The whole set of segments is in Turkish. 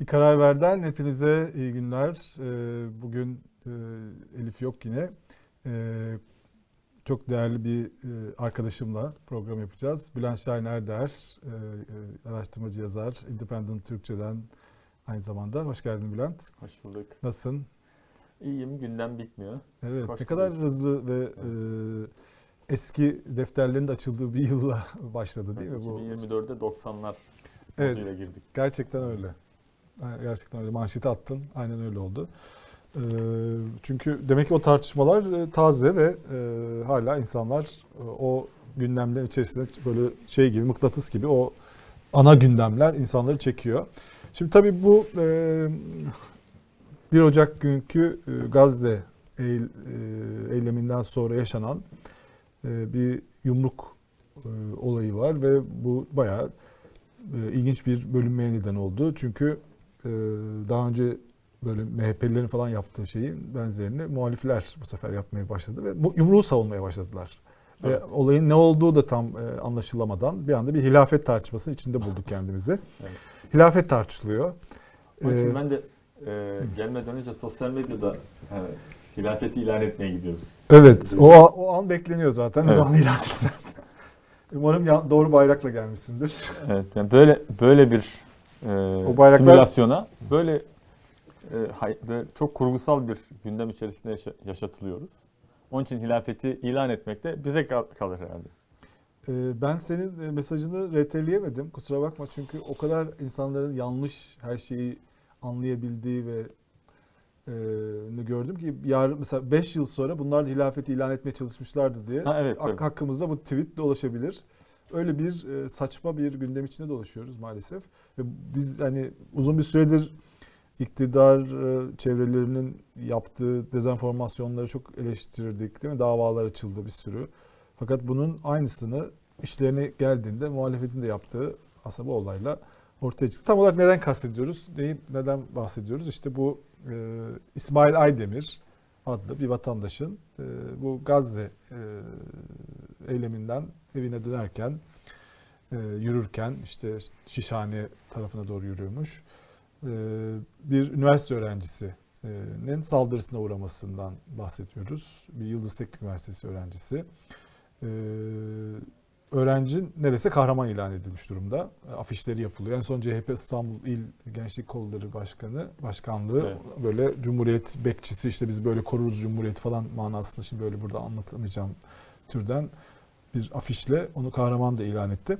Bir karar verden hepinize iyi günler. Ee, Bugün e, Elif yok yine. Ee, Çok değerli bir e, arkadaşımla program yapacağız. Bülent Şahin Erder, e, araştırmacı yazar, Independent Türkçe'den aynı zamanda. Hoş geldin Bülent. Hoş bulduk. Nasılsın? İyiyim, gündem bitmiyor. Evet, Hoş ne kadar bulduk. hızlı ve e, eski defterlerin de açıldığı bir yılla başladı değil mi bu? 2024'de 90'lar Evet. girdik. Gerçekten öyle. Gerçekten öyle. Manşeti attın. Aynen öyle oldu. Ee, çünkü demek ki o tartışmalar e, taze ve e, hala insanlar e, o gündemlerin içerisinde böyle şey gibi mıknatıs gibi o ana gündemler insanları çekiyor. Şimdi tabii bu e, 1 Ocak günkü Gazze eyleminden sonra yaşanan bir yumruk olayı var ve bu bayağı ilginç bir bölünmeye neden oldu. Çünkü daha önce böyle MHP'lilerin falan yaptığı şeyin benzerini muhalifler bu sefer yapmaya başladı ve bu yumruğu savunmaya başladılar. Evet. Ve olayın ne olduğu da tam e, anlaşılamadan bir anda bir hilafet tartışmasının içinde bulduk kendimizi. Evet. Hilafet tartışılıyor. Onun için Ee, ben de e, gelmeden önce sosyal medyada e, hilafeti ilan etmeye gidiyoruz. Evet, o, o an bekleniyor zaten. Evet. zaman ilan edeceğim? Umarım ya- doğru bayrakla gelmişsindir. Evet, yani böyle böyle bir e, bayraklar- simülasyona böyle, e, hay- böyle çok kurgusal bir gündem içerisinde yaşa- yaşatılıyoruz. Onun için hilafeti ilan etmek de bize kal- kalır herhalde. Ee, Ben senin e, mesajını reteleyemedim. Kusura bakma çünkü o kadar insanların yanlış her şeyi anlayabildiği ve e, gördüm ki yarın mesela 5 yıl sonra bunlar hilafeti ilan etmeye çalışmışlardı diye Ha, evet, hak- tabii. hakkımızda bu tweet dolaşabilir. Öyle bir e, saçma bir gündem içinde dolaşıyoruz maalesef. Ve biz hani uzun bir süredir iktidar e, çevrelerinin yaptığı dezenformasyonları çok eleştirdik değil mi? Davalar açıldı bir sürü. Fakat bunun aynısını işlerine geldiğinde muhalefetin de yaptığı aslında bu olayla ortaya çıktı. Tam olarak neden kastediyoruz? Neyi, neden bahsediyoruz? İşte bu e, İsmail Aydemir adlı bir vatandaşın e, bu Gazze e, eyleminden evine dönerken e, yürürken işte Şişhane tarafına doğru yürüyormuş. E, bir üniversite öğrencisinin saldırısına uğramasından bahsediyoruz. Bir Yıldız Teknik Üniversitesi öğrencisi. E, öğrenci neresi kahraman ilan edilmiş durumda. Afişleri yapılıyor. En son CHP İstanbul İl Gençlik Kolları Başkanı, Başkanlığı Evet. böyle Cumhuriyet bekçisi işte biz böyle koruruz Cumhuriyeti falan manasında şimdi böyle burada anlatamayacağım türden bir afişle onu kahraman da ilan etti.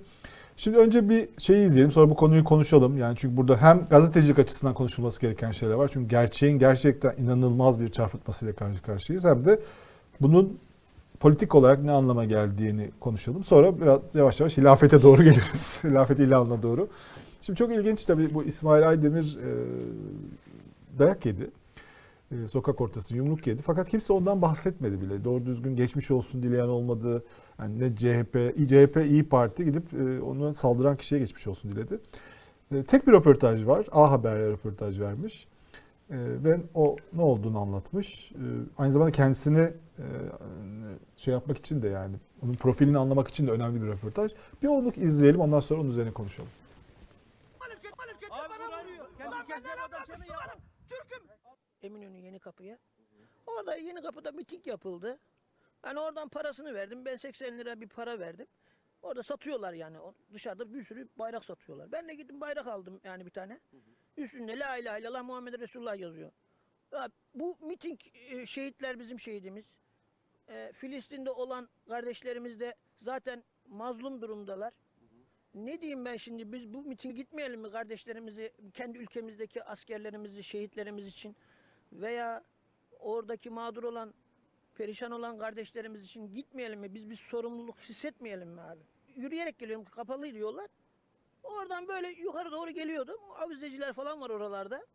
Şimdi önce bir şeyi izleyelim sonra bu konuyu konuşalım. Yani çünkü burada hem gazetecilik açısından konuşulması gereken şeyler var. Çünkü gerçeğin gerçekten inanılmaz bir çarpıtmasıyla karşı karşıyayız. Hem de bunun politik olarak ne anlama geldiğini konuşalım. Sonra biraz yavaş yavaş hilafete doğru geliriz. Hilafet ilanına doğru. Şimdi çok ilginç tabii bu İsmail Aydemir e, dayak yedi. E, sokak ortası yumruk yedi. Fakat kimse ondan bahsetmedi bile. Doğru düzgün geçmiş olsun dileyen olmadı. Yani ne CHP, CHP İyi Parti gidip e, onu saldıran kişiye geçmiş olsun diledi. E, tek bir röportaj var. A Haber'e röportaj vermiş. E, ve o ne olduğunu anlatmış. E, aynı zamanda kendisini e, şey yapmak için de yani onun profilini anlamak için de önemli bir röportaj. Bir onu izleyelim ondan sonra onun üzerine konuşalım. Abi Eminönü Yeni Kapı'ya. Orada Yeni Kapı'da miting yapıldı. Ben oradan parasını verdim. Ben 80 lira bir para verdim. Orada satıyorlar yani. Dışarıda bir sürü bayrak satıyorlar. Ben de gittim bayrak aldım yani bir tane. Üstünde La ilahe illallah Muhammed Resulullah yazıyor. Ya bu miting e, şehitler bizim şehidimiz. E, Filistin'de olan kardeşlerimiz de zaten mazlum durumdalar. Ne diyeyim ben şimdi biz bu mitinge gitmeyelim mi kardeşlerimizi, kendi ülkemizdeki askerlerimizi, şehitlerimiz için veya oradaki mağdur olan, perişan olan kardeşlerimiz için gitmeyelim mi? Biz bir sorumluluk hissetmeyelim mi abi? Yürüyerek geliyorum, kapalıydı yollar. Oradan böyle yukarı doğru geliyordum. Avizeciler falan var oralarda.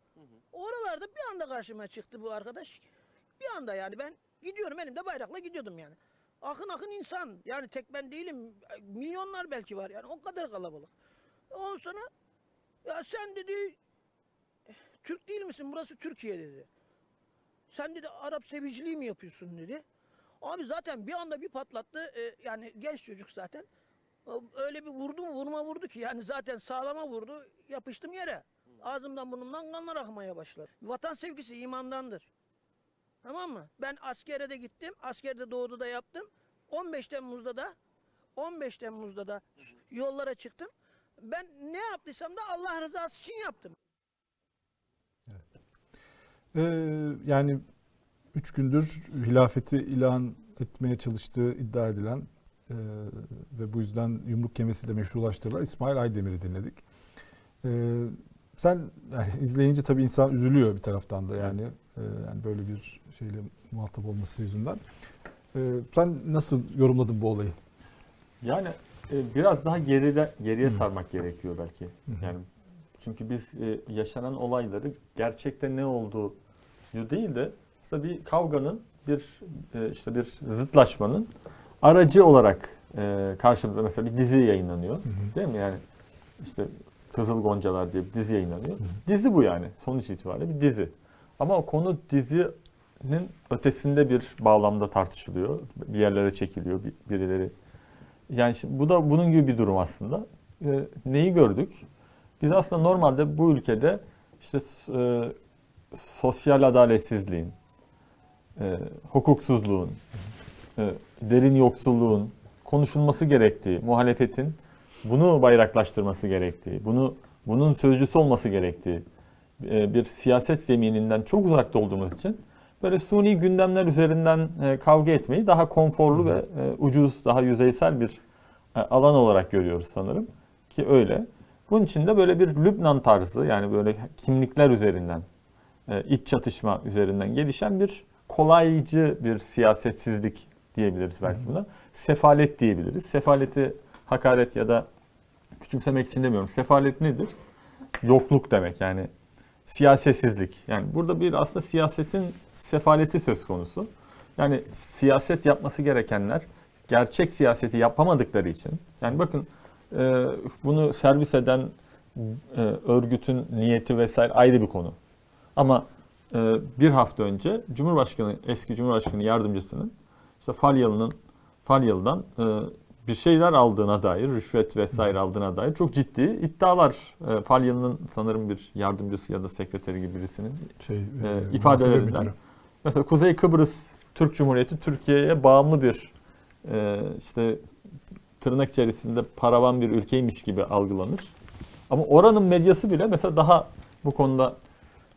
Oralarda bir anda karşıma çıktı bu arkadaş. Bir anda yani ben gidiyorum elimde bayrakla gidiyordum yani. Akın akın insan. Yani tek ben değilim. Milyonlar belki var yani. O kadar kalabalık. Ondan sonra ya sen dedi Türk değil misin? Burası Türkiye dedi. Sen dedi Arap seviciliği mi yapıyorsun dedi. Abi zaten bir anda bir patlattı. Ee, yani genç çocuk zaten. Öyle bir vurdu mu vurma vurdu ki yani zaten sağlama vurdu. Yapıştım yere. ağzımdan burnumdan kanlar akmaya başladı. Vatan sevgisi imandandır. Tamam mı? Ben askere de gittim. Askerde doğuda da yaptım. 15 Temmuz'da da 15 Temmuz'da da yollara çıktım. Ben ne yaptıysam da Allah rızası için yaptım. Ee, yani üç gündür hilafeti ilan etmeye çalıştığı iddia edilen e, ve bu yüzden yumruk yemesi de meşrulaştırılan İsmail Aydemir'i dinledik. Ee, sen yani izleyince tabii insan üzülüyor bir taraftan da yani e, yani böyle bir şeyle muhatap olması yüzünden. Ee, sen nasıl yorumladın bu olayı? Yani e, biraz daha geride geriye Hı. sarmak gerekiyor belki. hı. Yani çünkü biz e, yaşanan olayları gerçekte ne olduğu değil de aslında bir kavganın bir e, işte bir zıtlaşmanın aracı olarak e, karşımıza mesela bir dizi yayınlanıyor. Hı hı. Değil mi? Yani işte Kızıl Goncalar diye bir dizi yayınlanıyor. Dizi bu yani. Sonuç itibariyle bir dizi. Ama o konu dizinin ötesinde bir bağlamda tartışılıyor. Bir yerlere çekiliyor bir- birileri. Yani şimdi bu da bunun gibi bir durum aslında. Ee, neyi gördük? Biz aslında normalde bu ülkede işte e, sosyal adaletsizliğin, e, hukuksuzluğun, e, derin yoksulluğun konuşulması gerektiği, muhalefetin bunu bayraklaştırması gerektiği, bunu bunun sözcüsü olması gerektiği e, bir siyaset zemininden çok uzakta olduğumuz için böyle suni gündemler üzerinden e, kavga etmeyi daha konforlu ve e, ucuz, daha yüzeysel bir e, alan olarak görüyoruz sanırım ki öyle. Bunun için de böyle bir Lübnan tarzı yani böyle kimlikler üzerinden, iç çatışma üzerinden gelişen bir kolaycı bir siyasetsizlik diyebiliriz belki buna. Sefalet diyebiliriz. Sefaleti hakaret ya da küçümsemek için demiyorum. Sefalet nedir? Yokluk demek yani siyasetsizlik. Yani burada bir aslında siyasetin sefaleti söz konusu. Yani siyaset yapması gerekenler gerçek siyaseti yapamadıkları için. Yani bakın e, bunu servis eden e, örgütün niyeti vesaire ayrı bir konu. Ama e, bir hafta önce Cumhurbaşkanı, eski Cumhurbaşkanı yardımcısının işte Falyalı'nın Falyalı'dan e, bir şeyler aldığına dair, rüşvet vesaire aldığına dair çok ciddi iddialar. E, Falyalı'nın sanırım bir yardımcısı ya da sekreteri gibi birisinin Şey, e, ifadelerinden. muhasebe müdürü. Mesela Kuzey Kıbrıs Türk Cumhuriyeti Türkiye'ye bağımlı bir e, işte tırnak içerisinde paravan bir ülkeymiş gibi algılanır. Ama oranın medyası bile mesela daha bu konuda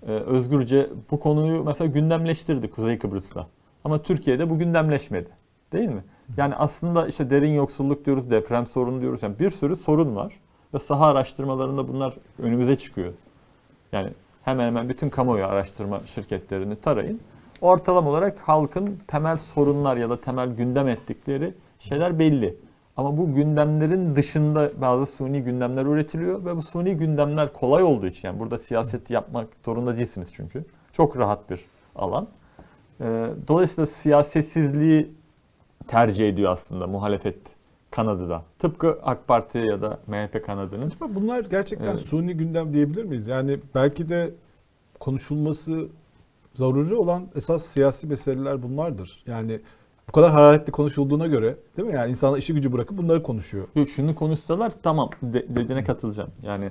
e, özgürce bu konuyu mesela gündemleştirdi Kuzey Kıbrıs'ta. Ama Türkiye'de bu gündemleşmedi. Değil mi? Yani aslında işte derin yoksulluk diyoruz, deprem sorunu diyoruz. Yani bir sürü sorun var. Ve saha araştırmalarında bunlar önümüze çıkıyor. Yani hemen hemen bütün kamuoyu araştırma şirketlerini tarayın. Ortalama olarak halkın temel sorunlar ya da temel gündem ettikleri şeyler belli. Ama bu gündemlerin dışında bazı suni gündemler üretiliyor ve bu suni gündemler kolay olduğu için yani burada siyaset yapmak zorunda değilsiniz çünkü. Çok rahat bir alan. Ee, Dolayısıyla siyasetsizliği tercih ediyor aslında muhalefet kanadı da. Tıpkı AK Parti ya da MHP kanadının. Acaba bunlar gerçekten Evet. suni gündem diyebilir miyiz? Yani belki de konuşulması zaruri olan esas siyasi meseleler bunlardır. Yani bu kadar hararetli konuşulduğuna göre değil mi? Yani insanlar işi gücü bırakıp bunları konuşuyor. Yok, şunu konuşsalar tamam de, dediğine katılacağım. Yani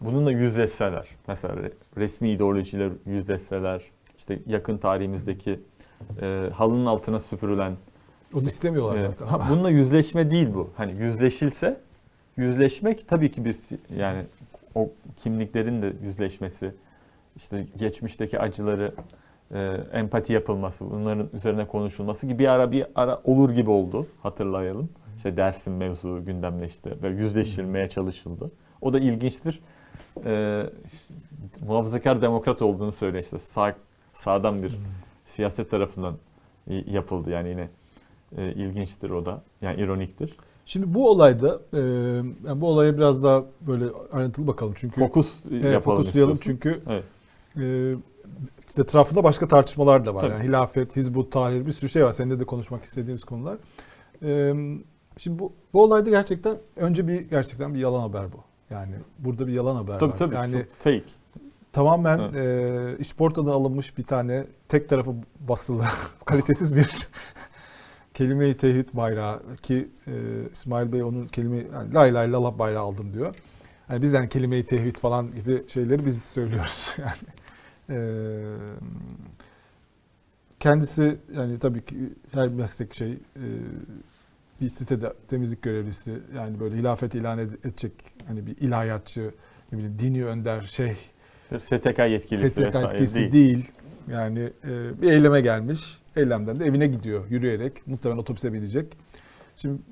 bununla yüzleşseler. Mesela re- resmi ideolojiyle yüzleşseler. işte yakın tarihimizdeki e, halının altına süpürülen. Onu istemiyorlar e, zaten. ha, bununla yüzleşme değil bu. Hani yüzleşilse yüzleşmek tabii ki bir yani o kimliklerin de yüzleşmesi. işte geçmişteki acıları e, empati yapılması, bunların üzerine konuşulması gibi bir ara bir ara olur gibi oldu. Hatırlayalım. İşte Dersim mevzu gündemleşti ve yüzleşilmeye çalışıldı. O da ilginçtir. E, muhafazakar demokrat olduğunu söylüyor işte sağ, sağdan bir siyaset tarafından yapıldı yani yine e, ilginçtir o da yani ironiktir. Şimdi bu olayda e, yani bu olaya biraz daha böyle ayrıntılı bakalım çünkü Fokus Evet, yapalım fokuslayalım istiyorsun. çünkü Evet. e, etrafında başka tartışmalar da var. Tabii. Yani hilafet, hizbut, tahrir bir sürü şey var. Seninle de konuşmak istediğimiz konular. E, şimdi bu, bu olayda gerçekten önce bir gerçekten bir yalan haber bu. Yani burada bir yalan haber Tabii var. tabii Yani çok fake. tamamen Evet. e, işportadan alınmış bir tane tek tarafı basılı kalitesiz bir kelime-i tevhid bayrağı ki e, İsmail Bey onun kelime yani la ilahe illallah bayrağı aldım diyor. Yani biz yani kelime-i tevhid falan gibi şeyleri biz söylüyoruz yani. Kendisi yani tabii ki her meslek şey bir sitede temizlik görevlisi yani böyle hilafet ilan ed- edecek hani bir ilahiyatçı ne bileyim dini önder şeyh Bir STK yetkilisi STK vesaire yetkilisi değil. değil. Yani e, bir eyleme gelmiş. Eylemden de evine gidiyor yürüyerek. Muhtemelen otobüse binecek. Şimdi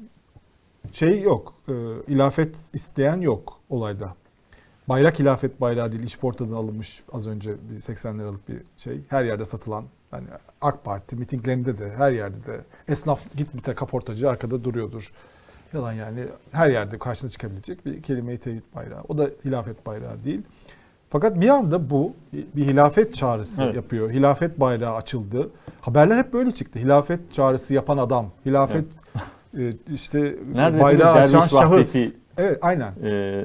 şey yok. E, ilafet isteyen yok olayda. Bayrak hilafet bayrağı değil. İşportadan alınmış az önce bir 80 liralık bir şey. Her yerde satılan. Hani AK Parti mitinglerinde de her yerde de esnaf git bir tek kaportacı arkada duruyordur. Yalan yani her yerde karşına çıkabilecek bir kelime-i tevhid bayrağı. O da hilafet bayrağı değil. Fakat bir anda bu bir hilafet çağrısı Evet. yapıyor. Hilafet bayrağı açıldı. Haberler hep böyle çıktı. Hilafet çağrısı yapan adam. Hilafet e, işte Neredeyse bayrağı açan şahıs. Evet aynen. e,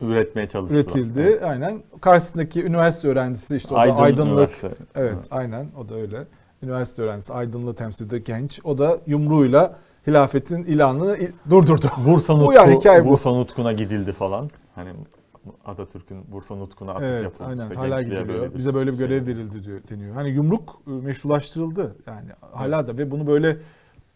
üretmeye çalıştılar. Üretildi. Evet. Aynen. Karşısındaki üniversite öğrencisi işte o da Aydın aydınlık. Üniversitesi. Evet aynen o da öyle. Üniversite öğrencisi aydınlığı temsil ediyor genç. O da yumruğuyla hilafetin ilanını il- durdurdu. Bursa Bu Nutku, yani hikaye bu. Bursa Nutku'na gidildi falan. Hani Atatürk'ün Bursa Nutku'na atıf Evet, yapıldı. aynen İşte hala gidiliyor. böyle Bize böyle bir şey. görev verildi diyor deniyor. Hani yumruk e, meşrulaştırıldı yani hala da ve bunu böyle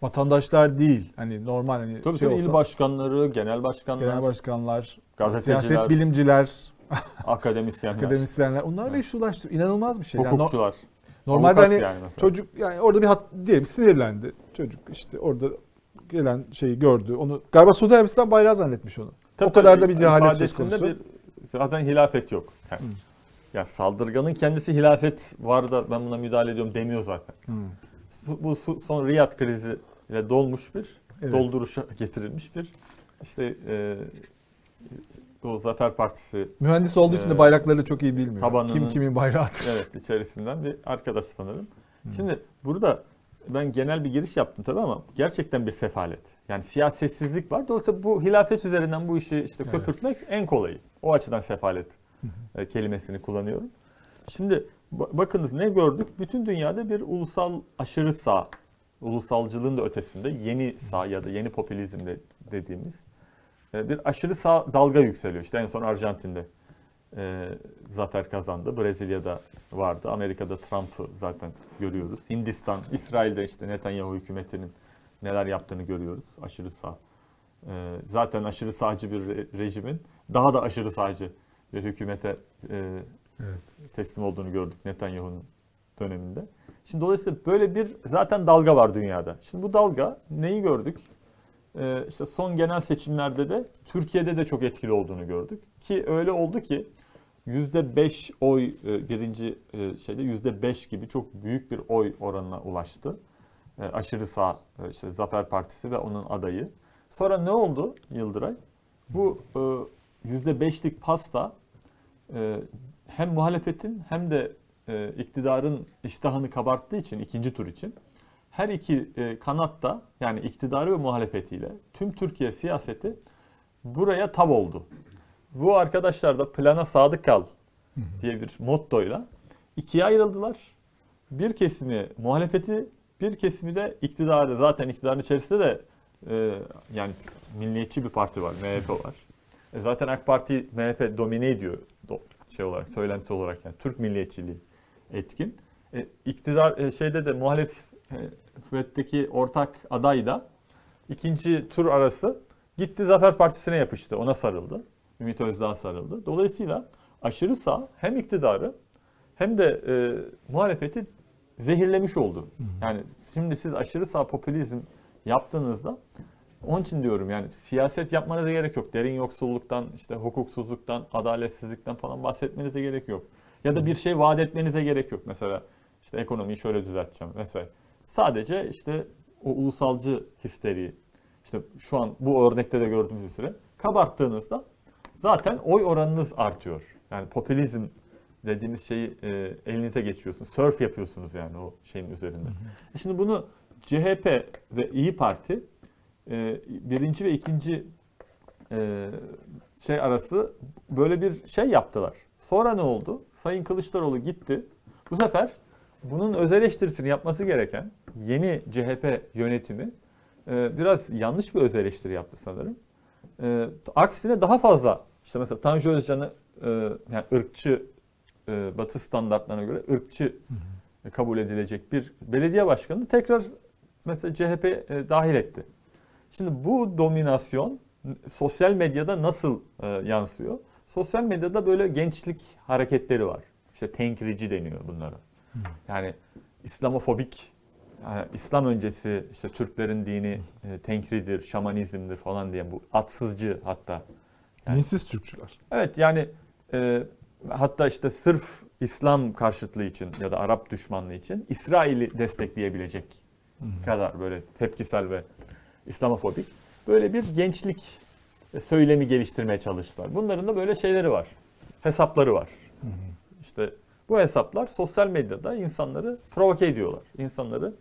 vatandaşlar değil hani normal hani Tabii şey tabii olsa il başkanları, genel başkanlar, genel başkanlar, gazeteciler, siyaset bilimciler, akademisyenler, akademisyenler onlar meşrulaştırıyor. İnanılmaz bir şey. Yani no- hukukçular. normalde hani yani mesela. çocuk yani orada bir hat diyelim sinirlendi. Çocuk işte orada gelen şeyi gördü. Onu galiba Suudi Arabistan bayrağı zannetmiş onu. Tabii o kadar tabii, da bir cehalet söz konusu. Bir, zaten hilafet yok. Yani, Hı. ya saldırganın kendisi hilafet var da ben buna müdahale ediyorum demiyor zaten. Su- Bu son Riyad krizi ile dolmuş bir, Evet. dolduruşa getirilmiş bir işte e, o Zafer Partisi Mühendis olduğu için de Ee, bayrakları çok iyi bilmiyor. tabanının- Kim kimin bayrağıdır. evet içerisinden bir arkadaş sanırım. Şimdi burada ben genel bir giriş yaptım tabii ama gerçekten bir sefalet. Yani siyasetsizlik var. Dolayısıyla bu hilafet üzerinden bu işi işte Evet. köpürtmek en kolayı. O açıdan sefalet e, kelimesini kullanıyorum. Şimdi ba- bakınız ne gördük? Bütün dünyada bir ulusal aşırı sağ, ulusalcılığın da ötesinde yeni sağ ya da yeni popülizm de dediğimiz e, bir aşırı sağ dalga yükseliyor. İşte en son Arjantin'de e, zafer kazandı. Brezilya'da vardı. Amerika'da Trump'ı zaten görüyoruz. Hindistan, İsrail'de işte Netanyahu hükümetinin neler yaptığını görüyoruz. Aşırı sağ. E, zaten aşırı sağcı bir re- rejimin daha da aşırı sağcı bir hükümete e, Evet. teslim olduğunu gördük Netanyahu'nun döneminde. Şimdi dolayısıyla böyle bir zaten dalga var dünyada. Şimdi bu dalga neyi gördük? Ee, işte son genel seçimlerde de Türkiye'de de çok etkili olduğunu gördük. Ki öyle oldu ki %5 oy e, birinci e, şeyde %5 gibi çok büyük bir oy oranına ulaştı. E, aşırı sağ e, işte Zafer Partisi ve onun adayı. Sonra ne oldu Yıldıray? Bu e, %5'lik pasta e, hem muhalefetin hem de e, iktidarın iştahını kabarttığı için ikinci tur için her iki e, kanatta yani iktidarı ve muhalefetiyle tüm Türkiye siyaseti buraya tab oldu. Bu arkadaşlar da plana sadık kal diye bir mottoyla ikiye ayrıldılar. Bir kesimi muhalefeti, bir kesimi de iktidarı. Zaten iktidarın içerisinde de e, yani milliyetçi bir parti var, MHP var. E zaten AK Parti MHP domine ediyor şey olarak, söylenti olarak yani Türk milliyetçiliği etkin. E, iktidar e, şeyde de muhalefetteki ortak aday da ikinci tur arası gitti Zafer Partisi'ne yapıştı. Ona sarıldı. Ümit Özdağ sarıldı. Dolayısıyla aşırı sağ hem iktidarı hem de e, muhalefeti zehirlemiş oldu. Yani şimdi siz aşırı sağ popülizm yaptığınızda onun için diyorum yani siyaset yapmanıza gerek yok. Derin yoksulluktan, işte hukuksuzluktan, adaletsizlikten falan bahsetmenize gerek yok. Ya da bir şey vaat etmenize gerek yok. Mesela işte ekonomiyi şöyle düzelteceğim vesaire. Sadece işte o ulusalcı histeriyi işte şu an bu örnekte de gördüğümüz üzere kabarttığınızda zaten oy oranınız artıyor. Yani popülizm dediğimiz şeyi e, elinize geçiyorsunuz. Surf yapıyorsunuz yani o şeyin üzerinde. E Şimdi bunu CHP ve İyi Parti e, birinci ve ikinci e, şey arası böyle bir şey yaptılar. Sonra ne oldu? Sayın Kılıçdaroğlu gitti. Bu sefer bunun öz eleştirisini yapması gereken yeni CHP yönetimi e, biraz yanlış bir öz eleştiri yaptı sanırım. E, aksine daha fazla İşte mesela Tanju Özcan'ı e, yani ırkçı Batı standartlarına göre ırkçı kabul edilecek bir belediye başkanı tekrar mesela CHP dahil etti. Şimdi bu dominasyon sosyal medyada nasıl yansıyor? Sosyal medyada böyle gençlik hareketleri var. İşte tenkrici deniyor bunlara. Yani İslamofobik, yani İslam öncesi işte Türklerin dini e, tenkridir, şamanizmdir falan diye bu atsızcı hatta. Yani- Dinsiz Türkçüler. Evet yani e, hatta işte sırf İslam karşıtlığı için ya da Arap düşmanlığı için İsrail'i destekleyebilecek kadar böyle tepkisel ve İslamofobik böyle bir gençlik söylemi geliştirmeye çalıştılar. Bunların da böyle şeyleri var. Hesapları var. İşte bu hesaplar sosyal medyada insanları provoke ediyorlar. İnsanları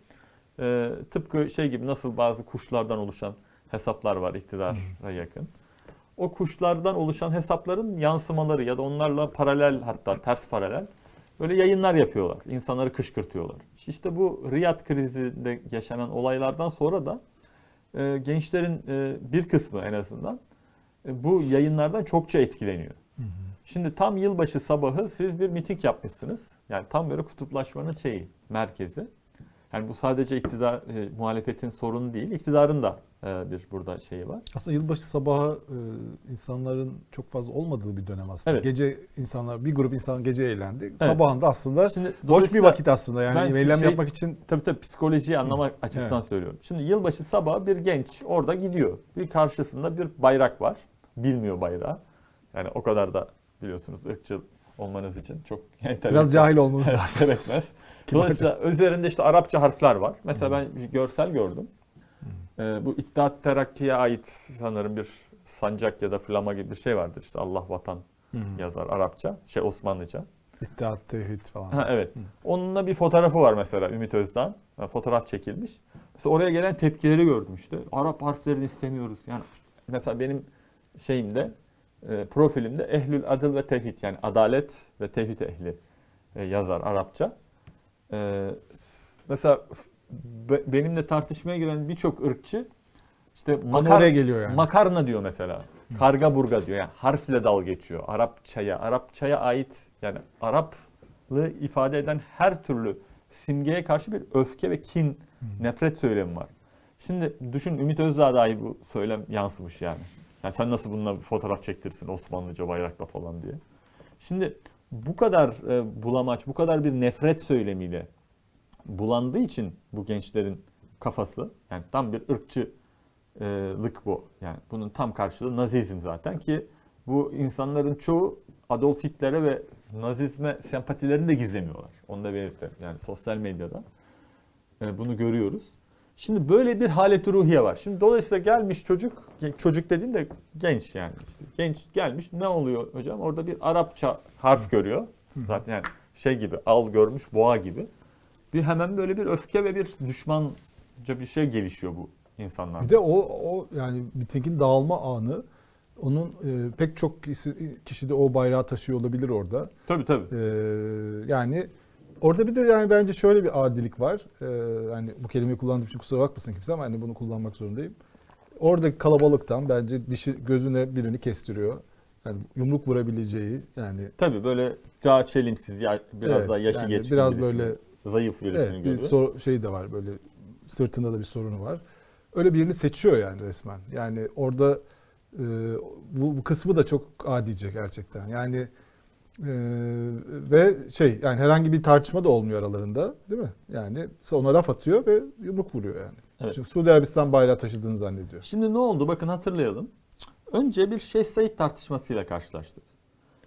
e, tıpkı şey gibi nasıl bazı kuşlardan oluşan hesaplar var iktidara yakın. O kuşlardan oluşan hesapların yansımaları ya da onlarla paralel hatta ters paralel böyle yayınlar yapıyorlar. İnsanları kışkırtıyorlar. İşte bu Riyad krizinde yaşanan olaylardan sonra da e, gençlerin e, bir kısmı en azından bu yayınlardan çokça etkileniyor. Şimdi tam yılbaşı sabahı siz bir miting yapmışsınız. Yani tam böyle kutuplaşmanın şeyi, merkezi. Yani bu sadece iktidar, e, muhalefetin sorunu değil, iktidarın da e, bir burada şeyi var. Aslında yılbaşı sabahı e, insanların çok fazla olmadığı bir dönem aslında. Evet. Gece insanlar bir grup insan gece eğlendi. Sabahında aslında Şimdi boş bir vakit aslında yani eylem şey- yapmak için Tabii tabii psikolojiyi anlamak açısından söylüyorum. Şimdi yılbaşı sabahı bir genç orada gidiyor. Bir karşısında bir bayrak var. Bilmiyor bayrağı. Yani o kadar da biliyorsunuz ırkçı olmanız için çok entelektüel- biraz cahil olmanız lazım. gerekmez. Dolayısıyla üzerinde işte Arapça harfler var. Mesela ben bir görsel gördüm. Ee, bu İttihat Terakki'ye ait sanırım bir sancak ya da flama gibi bir şey vardır. İşte Allah vatan yazar Arapça, şey Osmanlıca. İttihat, tevhid falan. Ha, evet. Onunla bir fotoğrafı var mesela Ümit Özdağ. Ha, Fotoğraf çekilmiş. Mesela oraya gelen tepkileri gördüm işte. Arap harflerini istemiyoruz. Yani mesela benim şeyimde e, profilimde Ehlül Adıl ve Tevhid yani adalet ve tevhid ehli e, yazar Arapça. E, mesela be- benimle tartışmaya giren birçok ırkçı işte oraya geliyor yani. makarna diyor mesela. Karga burga diyor. Yani harfle dal geçiyor. Arapçaya, Arapçaya ait yani Araplığı ifade eden her türlü simgeye karşı bir öfke ve kin, nefret söylemi var. Şimdi düşün Ümit Özdağ dahi bu söylem yansımış yani. Yani sen nasıl bununla fotoğraf çektirirsin Osmanlıca bayrakla falan diye. Şimdi bu kadar e, bulamaç, bu kadar bir nefret söylemiyle bulandığı için bu gençlerin kafası yani tam bir ırkçı e, lık bu. Yani bunun tam karşılığı Nazizm zaten ki bu insanların çoğu Adolf Hitler'e ve Nazizme sempatilerini de gizlemiyorlar. Onu da belirtelim. Yani sosyal medyada e, bunu görüyoruz. Şimdi böyle bir haleti ruhiye var. Şimdi dolayısıyla gelmiş çocuk, çocuk dediğim de genç yani. işte genç gelmiş ne oluyor hocam? Orada bir Arapça harf görüyor. Zaten yani şey gibi al görmüş boğa gibi. Bir hemen böyle bir öfke ve bir düşmanca bir şey gelişiyor bu insanlarda. Bir de o o yani mitingin dağılma anı onun e, pek çok kişi, kişi de o bayrağı taşıyor olabilir orada. Tabii tabii. E, yani orada bir de yani bence şöyle bir adilik var. E, yani bu kelimeyi kullandığım için kusura bakmasın kimse ama hani bunu kullanmak zorundayım. Oradaki kalabalıktan bence dişi gözüne birini kestiriyor. Yani yumruk vurabileceği yani Tabii böyle daha çelimsiz, ya, biraz Evet, daha yaşı yani geçkin biraz birisini, böyle zayıf birisini evet, bir görüyor. sor- şey de var böyle sırtında da bir sorunu var. Öyle birini seçiyor yani resmen. Yani orada e, bu, bu kısmı da çok adice gerçekten. Yani e, ve şey yani herhangi bir tartışma da olmuyor aralarında değil mi? Yani ona laf atıyor ve yumruk vuruyor yani. Evet. Çünkü Suudi Arabistan bayrağı taşıdığını zannediyor. Şimdi ne oldu? Bakın hatırlayalım. Önce bir Şeyh Said tartışmasıyla karşılaştık.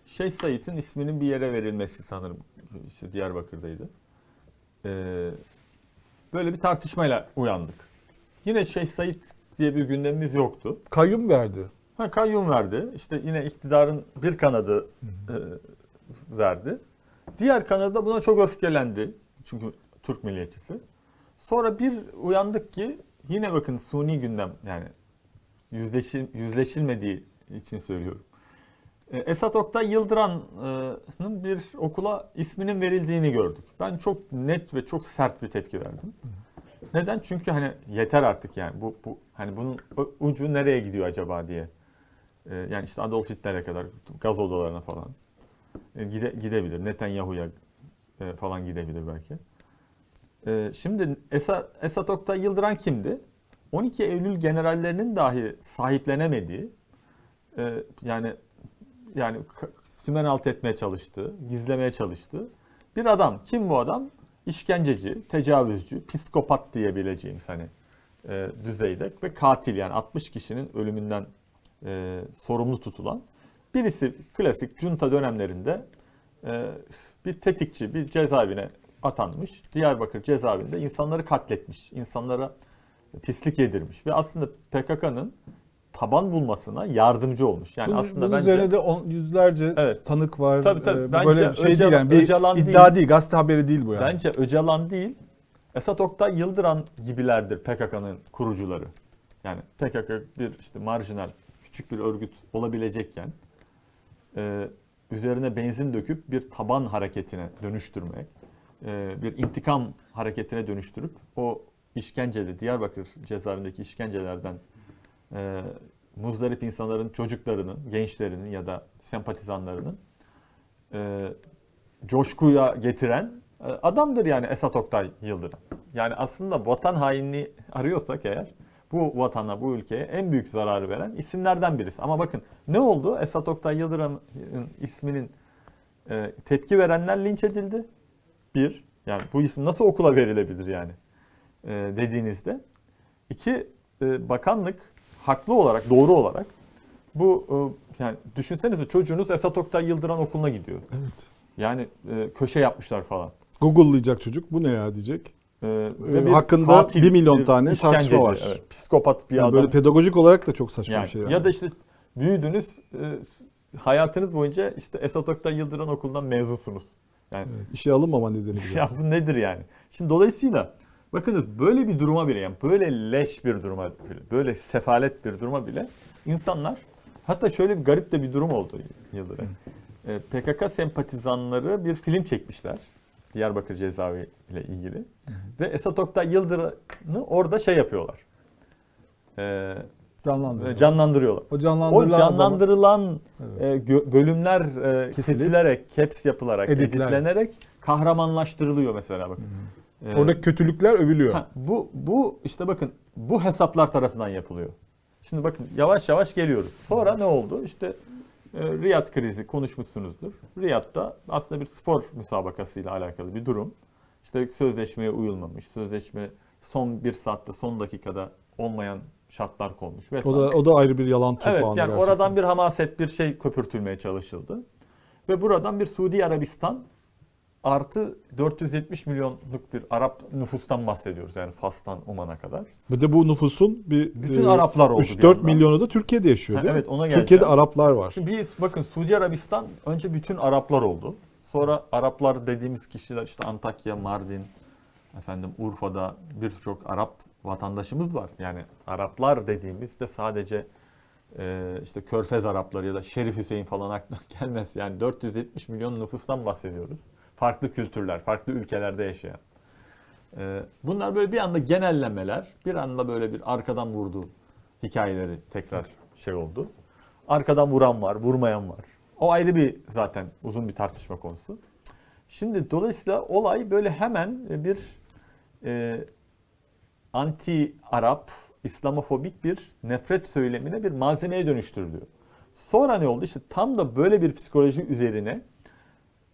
Şeyh Said'in isminin bir yere verilmesi sanırım işte Diyarbakır'daydı. Ee, böyle bir tartışmayla uyandık. Yine Şeyh Said diye bir gündemimiz yoktu. Kayyum verdi. Ha, kayyum verdi. İşte yine iktidarın bir kanadı e, verdi. Diğer kanadı da buna çok öfkelendi. Çünkü Türk milliyetçisi. Sonra bir uyandık ki yine bakın suni gündem yani yüzleşil, yüzleşilmediği için söylüyorum. E, Esat Oktay Yıldıran'ın bir okula isminin verildiğini gördük. Ben çok net ve çok sert bir tepki verdim. Neden? Çünkü hani yeter artık yani bu bu hani bunun ucu nereye gidiyor acaba diye e, yani işte Adolf Hitler'e kadar gaz odalarına falan gide, gidebilir. Netanyahu'ya e, falan gidebilir belki. E, şimdi Esat, Esat Oktay Yıldıran kimdi? 12 Eylül generallerinin dahi sahiplenemediği e, yani yani sümen alt etmeye çalıştığı, gizlemeye çalıştığı bir adam. Kim bu adam? İşkenceci, tecavüzcü, psikopat diyebileceğimiz hani e, düzeyde ve katil yani 60 kişinin ölümünden e, sorumlu tutulan birisi klasik junta dönemlerinde e, bir tetikçi, bir cezaevine atanmış. Diyarbakır cezaevinde insanları katletmiş, insanlara pislik yedirmiş ve aslında PKK'nın taban bulmasına yardımcı olmuş. Yani bunun, aslında bunun bence üzerine de on, yüzlerce Evet. tanık var. Tabii, tabii. Ee, Bence böyle bir şey Öcalan- değil yani. Bir Öcalan iddia değil. değil. gazete haberi değil bu yani. Bence Öcalan değil, Esat Oktay Yıldıran gibilerdir PKK'nın kurucuları. Yani PKK bir işte marjinal küçük bir örgüt olabilecekken e, üzerine benzin döküp bir taban hareketine dönüştürmek, e, bir intikam hareketine dönüştürüp o işkenceli Diyarbakır cezaevindeki işkencelerden e, muzdarip insanların çocuklarının, gençlerinin ya da sempatizanlarının e, coşkuya getiren e, adamdır yani Esat Oktay Yıldırım. Yani aslında vatan hainliği arıyorsak eğer bu vatana, bu ülkeye en büyük zararı veren isimlerden birisi. Ama bakın ne oldu? Esat Oktay Yıldırım'ın isminin e, tepki verenler linç edildi. Bir, yani bu isim nasıl okula verilebilir yani e, dediğinizde. İki, e, bakanlık haklı olarak, doğru olarak bu e, yani düşünsenize çocuğunuz Esat Oktay Yıldıran okuluna gidiyor. Evet. Yani e, köşe yapmışlar falan. Google'layacak çocuk bu ne ya diyecek. E, Ee, hakkında bir milyon tane tartışma var. Evet, psikopat bir Yani adam. böyle pedagojik olarak da çok saçma Yani bir şey yani. Ya da işte büyüdünüz, e, hayatınız boyunca işte Esat Oktay Yıldıran okulundan mezunsunuz. Yani Evet, işe alınmama nedeni bile. ya bu nedir yani? Şimdi dolayısıyla bakınız böyle bir duruma bile yani böyle leş bir duruma bile, böyle sefalet bir duruma bile insanlar hatta şöyle bir garip de bir durum oldu Yıldırım. E, PKK sempatizanları bir film çekmişler. Diyarbakır cezaevi ile ilgili. Ve Esat Oktay Yıldırım'ı orada şey yapıyorlar. E, Canlandırıyor. canlandırıyorlar. o O canlandırılan adamı- canlandırılan Evet. e, bölümler e, kesilerek, caps yapılarak, editler. editlenerek kahramanlaştırılıyor mesela bakın. E, Orada kötülükler övülüyor. ha, bu bu işte bakın bu hesaplar tarafından yapılıyor. Şimdi bakın yavaş yavaş geliyoruz. Sonra ne oldu? İşte e, Riyad krizi konuşmuşsunuzdur. Riyad'da aslında bir spor müsabakasıyla alakalı bir durum. İşte sözleşmeye uyulmamış. Sözleşme son bir saatte, son dakikada olmayan şartlar konmuş vesaire. O da o da ayrı bir yalan tufanı Evet yani gerçekten. oradan bir hamaset bir şey köpürtülmeye çalışıldı. Ve buradan bir Suudi Arabistan artı 470 milyonluk bir Arap nüfustan bahsediyoruz. Yani Fas'tan Oman'a kadar. Bir de bu nüfusun bir Bütün Araplar oldu bir 3-4 yandan. milyonu da Türkiye'de yaşıyor Ha, değil mi? evet, ona geleceğim. Türkiye'de Araplar var. Şimdi biz bakın Suudi Arabistan önce bütün Araplar oldu. Sonra Araplar dediğimiz kişiler işte Antakya, Mardin, efendim Urfa'da birçok Arap vatandaşımız var. Yani Araplar dediğimizde sadece e, işte Körfez Arapları ya da Şerif Hüseyin falan aklına gelmez. Yani 470 milyon nüfustan bahsediyoruz. Farklı kültürler, farklı ülkelerde yaşayan. E, bunlar böyle bir anda genellemeler, bir anda böyle bir arkadan vurdu hikayeleri tekrar şey oldu. Arkadan vuran var, vurmayan var. O ayrı bir zaten uzun bir tartışma konusu. Şimdi dolayısıyla olay böyle hemen bir e, anti-Arap, İslamofobik bir nefret söylemine bir malzemeye dönüştürülüyor. Sonra ne oldu? İşte tam da böyle bir psikoloji üzerine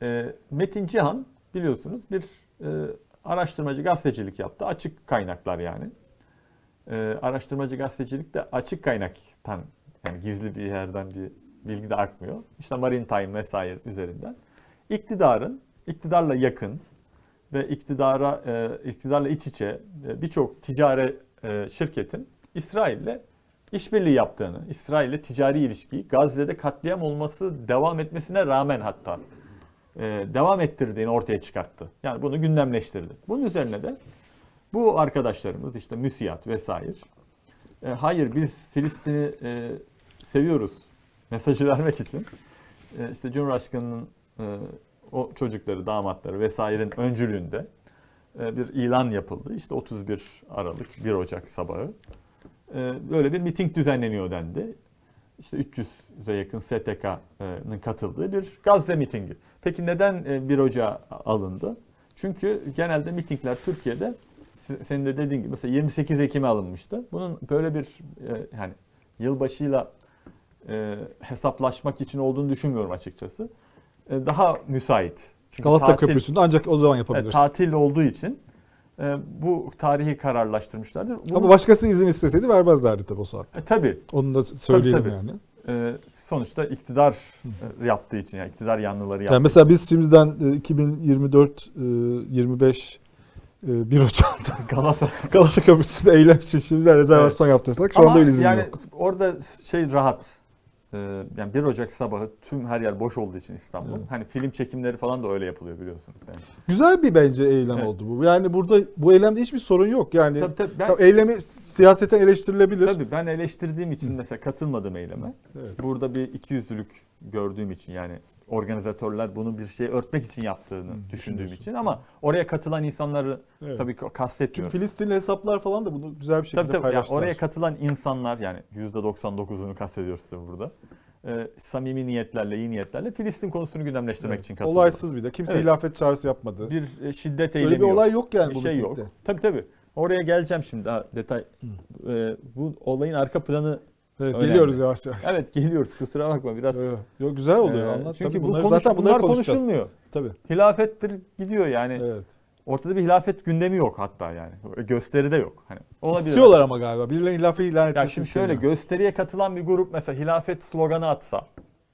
e, Metin Cihan biliyorsunuz bir e, araştırmacı gazetecilik yaptı. Açık kaynaklar yani. E, araştırmacı gazetecilik de açık kaynaktan yani gizli bir yerden bir bilgi de akmıyor. İşte Maritime vesaire üzerinden. İktidarın, iktidarla yakın ve iktidara e, iktidarla iç içe e, birçok ticari e, şirketin İsrail'le işbirliği yaptığını, İsrail'le ticari ilişkiyi Gazze'de katliam olması devam etmesine rağmen hatta devam ettirdiğini ortaya çıkarttı. Yani bunu gündemleştirdi. Bunun üzerine de bu arkadaşlarımız işte müsiyat vesaire e, hayır biz Filistin'i e, seviyoruz mesajı vermek için e, işte Cumhurbaşkanı'nın e, o çocukları, damatları vesairenin öncülüğünde e, bir ilan yapıldı. İşte 31 Aralık, 1 Ocak sabahı. E, böyle bir miting düzenleniyor dendi. işte 300'e yakın STK'nın katıldığı bir Gazze mitingi. Peki neden e, 1 Ocağı alındı? Çünkü genelde mitingler Türkiye'de senin de dediğin gibi mesela 28 Ekim'e alınmıştı. Bunun böyle bir e, yani yılbaşıyla e, hesaplaşmak için olduğunu düşünmüyorum açıkçası. E, daha müsait. Çünkü Galata tatil- Köprüsü'nde ancak o zaman e, yapabiliriz. tatil olduğu için e, bu tarihi kararlaştırmışlardır. Bunu- Ama başkası izin isteseydi vermezlerdi tabii o saat. e, tabii Onu da söyleyelim tabii. yani. E, sonuçta iktidar e, yaptığı için yani iktidar yanlıları yaptığı Yani mesela biz şimdiden e, 2024 e, 25 e, 1 Ocak'ta Galata. Galata Köprüsü'nde eylem için şimdiden rezervasyon yaptırsak şu anda öyle izin yani yok. orada şey rahat. E, yani 1 Ocak sabahı tüm her yer boş olduğu için İstanbul. Evet. Hani film çekimleri falan da öyle yapılıyor biliyorsunuz. Yani. Güzel bir bence eylem Evet. oldu bu. Yani burada bu eylemde hiçbir sorun yok. Yani Tabii tabii ben, Tamam, eylemi siyaseten eleştirilebilir. tabii ben eleştirdiğim için mesela katılmadım eyleme. Evet. Burada bir ikiyüzlülük gördüğüm için yani organizatörler bunu bir şey örtmek için yaptığını Hı, düşündüğüm için ama oraya katılan insanları Evet. tabii ki Çünkü kastetmiyorum. Filistinli hesaplar falan da bunu güzel bir şekilde Tabii tabii. Yani paylaştılar. oraya katılan insanlar yani %99'unu kastediyoruz tabii burada. Ee, samimi niyetlerle, iyi niyetlerle Filistin konusunu gündemleştirmek Evet. için katıldı. Olaysız bir de. Kimse Evet. hilafet çağrısı yapmadı. Bir e, şiddet Öyle eylemi bir yok. olay yok yani bir şey yok. Tabii tabii. Oraya geleceğim şimdi daha detay. Ee, bu olayın arka planı Evet, Önemli. geliyoruz yavaş yavaş. evet geliyoruz kusura bakma biraz. Evet. Yok, güzel oluyor Ee, anlat. Çünkü Tabii bu konuş, zaten bunlar konuşulmuyor. Tabii. Hilafettir gidiyor yani. Evet. Ortada bir hilafet gündemi yok hatta yani. Gösteride yok. Hani olabilir. İstiyorlar ama galiba. Birilerinin hilafeti ilan etmesini Ya şimdi şöyle istemiyor. gösteriye katılan bir grup mesela hilafet sloganı atsa.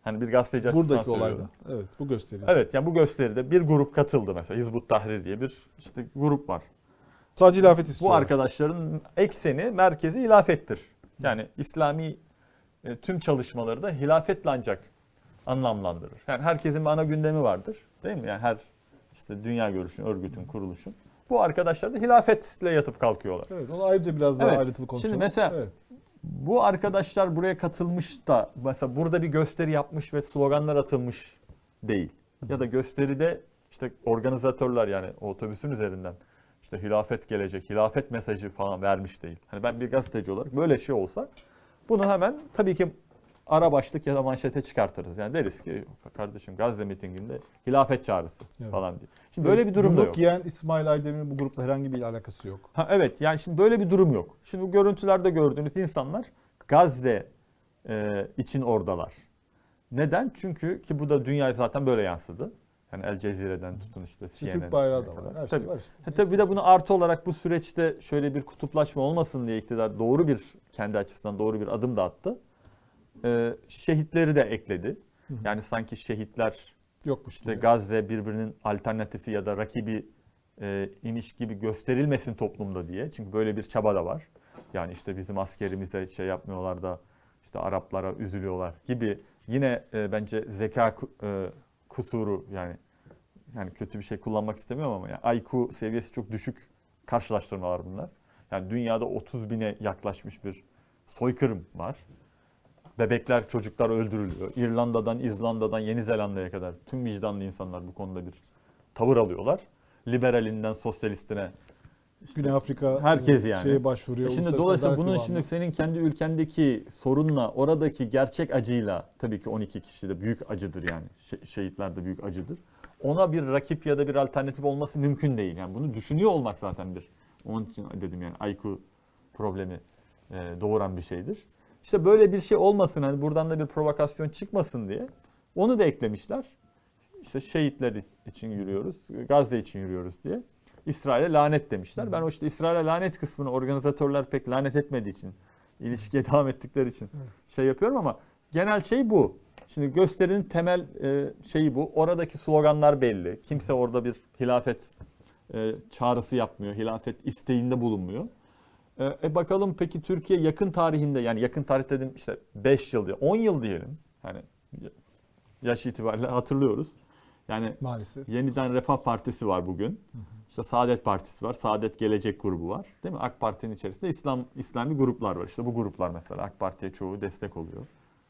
Hani bir gazeteci açısından Buradaki olayda. Evet bu gösteriyor. Evet yani bu gösteride bir grup katıldı mesela Hizbut Tahrir diye bir işte grup var. Sadece hilafet Bu istiyorlar. arkadaşların ekseni merkezi hilafettir. Yani İslami e, tüm çalışmaları da hilafetle ancak anlamlandırır. Yani herkesin bir ana gündemi vardır. Değil mi? Yani her işte dünya görüşün, örgütün, kuruluşun. Bu arkadaşlar da hilafetle yatıp kalkıyorlar. Evet onu ayrıca biraz daha Evet. ayrıntılı konuşalım. Şimdi mesela- Evet. Bu arkadaşlar buraya katılmış da mesela burada bir gösteri yapmış ve sloganlar atılmış değil. Ya da gösteride işte organizatörler yani otobüsün üzerinden işte hilafet gelecek, hilafet mesajı falan vermiş değil. Hani ben bir gazeteci olarak böyle şey olsa bunu hemen tabii ki ara başlık ya da manşete çıkartırız. Yani deriz ki kardeşim Gazze mitinginde hilafet çağrısı Evet. falan diye. Şimdi böyle bir durum da yok. yiyen İsmail Aydemir'in bu grupla herhangi bir alakası yok. Ha, evet yani şimdi böyle bir durum yok. Şimdi bu görüntülerde gördüğünüz insanlar Gazze e, için oradalar. Neden? Çünkü ki bu da dünyaya zaten böyle yansıdı. Yani El Cezire'den tutun işte CNN'e Türk bayrağı da var. Her Tabii. şey var işte. Ha, tabii bir de bunu artı olarak bu süreçte şöyle bir kutuplaşma olmasın diye iktidar doğru bir kendi açısından doğru bir adım da attı. Ee, şehitleri de ekledi. Hı hı. Yani sanki şehitler Yokmuş işte gibi. Gazze birbirinin alternatifi ya da rakibi e, imiş gibi gösterilmesin toplumda diye. Çünkü böyle bir çaba da var. Yani işte bizim askerimize şey yapmıyorlar da işte Araplara üzülüyorlar gibi. Yine e, bence zeka e, kusuru yani yani kötü bir şey kullanmak istemiyorum ama yani IQ seviyesi çok düşük karşılaştırmalar bunlar. Yani dünyada 30 bine yaklaşmış bir soykırım var. Bebekler, çocuklar öldürülüyor. İrlanda'dan, İzlanda'dan, Yeni Zelanda'ya kadar tüm vicdanlı insanlar bu konuda bir tavır alıyorlar. Liberalinden sosyalistine. Güney Afrika Herkes e, yani. şeye başvuruyor. E Şimdi dolayısıyla bunun şimdi senin kendi ülkendeki sorunla, oradaki gerçek acıyla, tabii ki 12 kişi de büyük acıdır yani. Şe- şehitler de büyük acıdır. Ona bir rakip ya da bir alternatif olması mümkün değil. Yani bunu düşünüyor olmak zaten bir. Onun için dedim yani IQ problemi e, doğuran bir şeydir. İşte böyle bir şey olmasın hani buradan da bir provokasyon çıkmasın diye onu da eklemişler. İşte şehitler için yürüyoruz, Gazze için yürüyoruz diye. İsrail'e lanet demişler. Ben o işte İsrail'e lanet kısmını organizatörler pek lanet etmediği için, ilişkiye devam ettikleri için şey yapıyorum ama genel şey bu. Şimdi gösterinin temel e, şeyi bu. Oradaki sloganlar belli. Kimse orada bir hilafet e, çağrısı yapmıyor. Hilafet isteğinde bulunmuyor. E, e bakalım peki Türkiye yakın tarihinde yani yakın tarih dedim işte 5 yıl diye 10 yıl diyelim. Yani yaş itibariyle hatırlıyoruz. Yani Maalesef. Yeniden Refah Partisi var bugün. İşte Saadet Partisi var. Saadet Gelecek grubu var. Değil mi? AK Parti'nin içerisinde İslam İslami gruplar var. İşte bu gruplar mesela AK Parti'ye çoğu destek oluyor.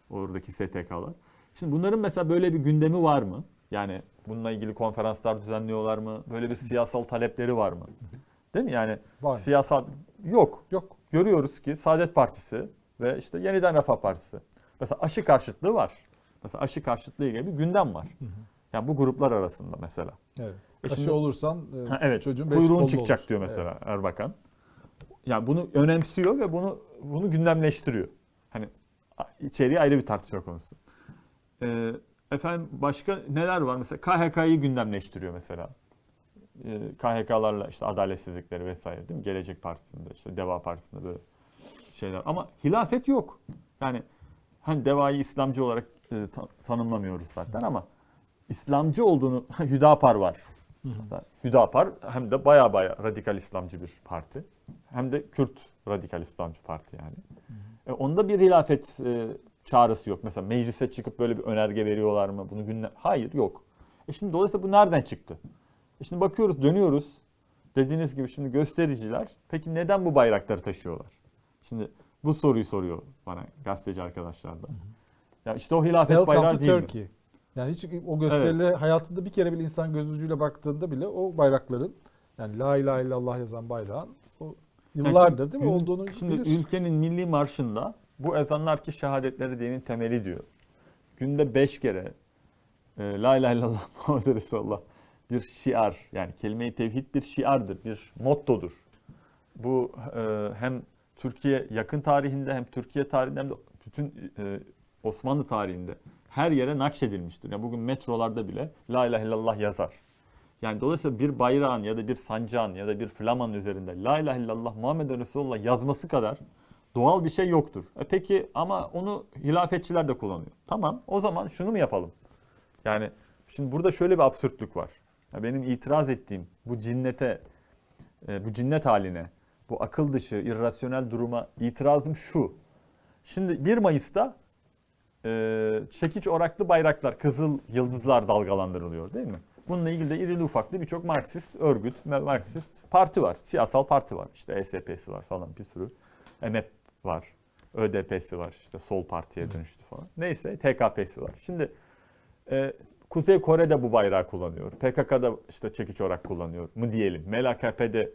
Oradaki STK'lar. Şimdi bunların mesela böyle bir gündemi var mı? Yani bununla ilgili konferanslar düzenliyorlar mı? Böyle bir siyasal talepleri var mı? Değil mi? Yani Var siyasal yok. Yok. Görüyoruz ki Saadet Partisi ve işte Yeniden Refah Partisi. Mesela aşı karşıtlığı var. Mesela aşı karşıtlığı gibi bir gündem var. Yani bu gruplar arasında mesela. Evet. E Aşı şimdi- olursan e, Ha, evet. çocuğun Kuyruğun çıkacak olur. diyor mesela Erbakan. Yani bunu önemsiyor ve bunu bunu gündemleştiriyor. Hani içeriği ayrı bir tartışma konusu. Ee, efendim başka neler var? Mesela KHK'yı gündemleştiriyor mesela. Ee, KHK'larla işte adaletsizlikleri vesaire değil mi? Gelecek Partisi'nde işte Deva Partisi'nde böyle şeyler. Ama hilafet yok. Yani hani Deva'yı İslamcı olarak e, ta- tanımlamıyoruz zaten ama İslamcı olduğunu Hüdapar var. Mesela Hüdapar hem de baya baya radikal İslamcı bir parti. Hem de Kürt radikal İslamcı parti yani. E, onda bir hilafet e, çağrısı yok. Mesela meclise çıkıp böyle bir önerge veriyorlar mı? Bunu gündem... Hayır yok. E şimdi dolayısıyla bu nereden çıktı? E şimdi bakıyoruz dönüyoruz. Dediğiniz gibi şimdi göstericiler peki neden bu bayrakları taşıyorlar? Şimdi bu soruyu soruyor bana gazeteci arkadaşlar da. Ya işte o hilafet Welcome bayrağı değil mi? Yani hiç o gösterile hayatında bir kere bile insan göz ucuyla baktığında bile o bayrakların yani la ilahe illallah yazan bayrağın o Yani yıllardır şimdi değil mi ül- olduğunu Şimdi bilir. ülkenin milli marşında bu ezanlar ki şehadetleri dinin temeli diyor. Günde beş kere e, La ilahe illallah Muhammed Resulullah bir şiar yani kelime-i tevhid bir şiardır, bir mottodur. Bu e, hem Türkiye yakın tarihinde hem Türkiye tarihinde hem de bütün e, Osmanlı tarihinde her yere nakşedilmiştir. Yani bugün metrolarda bile La ilahe illallah yazar. Yani dolayısıyla bir bayrağın ya da bir sancağın ya da bir flamanın üzerinde La ilahe illallah Muhammed Resulullah yazması kadar doğal bir şey yoktur. E peki ama onu hilafetçiler de kullanıyor. Tamam o zaman şunu mu yapalım? Yani şimdi burada şöyle bir absürtlük var. Ya benim itiraz ettiğim bu cinnete, e, bu cinnet haline, bu akıl dışı, irrasyonel duruma itirazım şu. Şimdi 1 Mayıs'ta e, çekiç oraklı bayraklar, kızıl yıldızlar dalgalandırılıyor değil mi? Bununla ilgili de irili ufaklı birçok Marksist örgüt, Marksist parti var. Siyasal parti var. İşte ESP'si var falan bir sürü. MHP var. ÖDP'si var. İşte sol partiye dönüştü falan. Neyse TKP'si var. Şimdi e, Kuzey Kore'de bu bayrağı kullanıyor. PKK'da işte çekiç orak kullanıyor mu diyelim. MLKP'de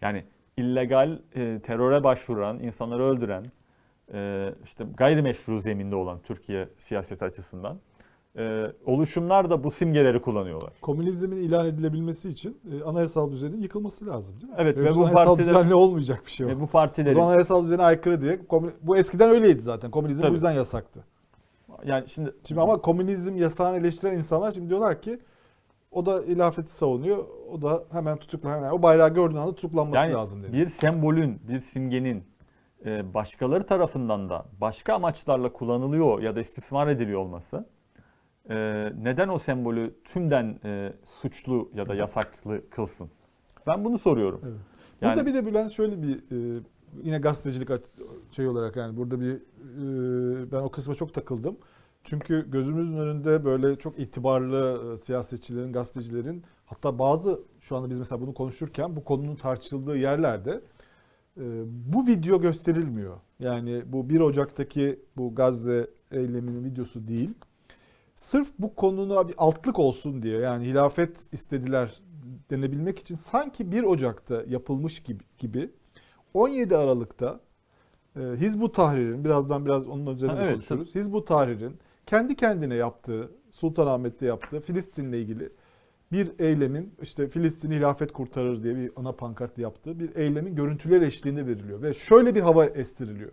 yani illegal e, teröre başvuran, insanları öldüren, işte gayrimeşru zeminde olan Türkiye siyaseti açısından e, oluşumlar da bu simgeleri kullanıyorlar. Komünizmin ilan edilebilmesi için e, anayasal düzenin yıkılması lazım değil mi? Evet, ve Yoksa bu anayasal partiler- düzenle olmayacak bir şey o. Ve bu O partilerin zaman anayasal düzene aykırı diye bu eskiden öyleydi zaten. Komünizm Tabii. bu yüzden yasaktı. yani şimdi Şimdi ama komünizm yasağını eleştiren insanlar şimdi diyorlar ki o da ilafeti savunuyor. O da hemen tutuklan. Yani o bayrağı gördüğün anda tutuklanması yani lazım dedi. bir sembolün, bir simgenin başkaları tarafından da başka amaçlarla kullanılıyor ya da istismar ediliyor olması e, neden o sembolü tümden e, suçlu ya da yasaklı kılsın? Ben bunu soruyorum. Evet. Yani- Burada bir de Bülent şöyle bir e, yine gazetecilik şey olarak yani burada bir e, ben o kısma çok takıldım. Çünkü gözümüzün önünde böyle çok itibarlı e, siyasetçilerin, gazetecilerin hatta bazı şu anda biz mesela bunu konuşurken bu konunun tartışıldığı yerlerde e, bu video gösterilmiyor. Yani bu 1 Ocak'taki bu Gazze eyleminin videosu değil. Sırf bu konuna bir altlık olsun diye yani hilafet istediler denebilmek için sanki 1 Ocak'ta yapılmış gibi, gibi 17 Aralık'ta e, Hizbut Tahrir'in birazdan biraz onun üzerine Ha, evet, konuşuruz. Hizbut Tahrir'in kendi kendine yaptığı, Sultanahmet'te yaptığı Filistin'le ilgili bir eylemin işte Filistin hilafet kurtarır diye bir ana pankart yaptığı bir eylemin görüntüler eşliğinde veriliyor ve şöyle bir hava estiriliyor.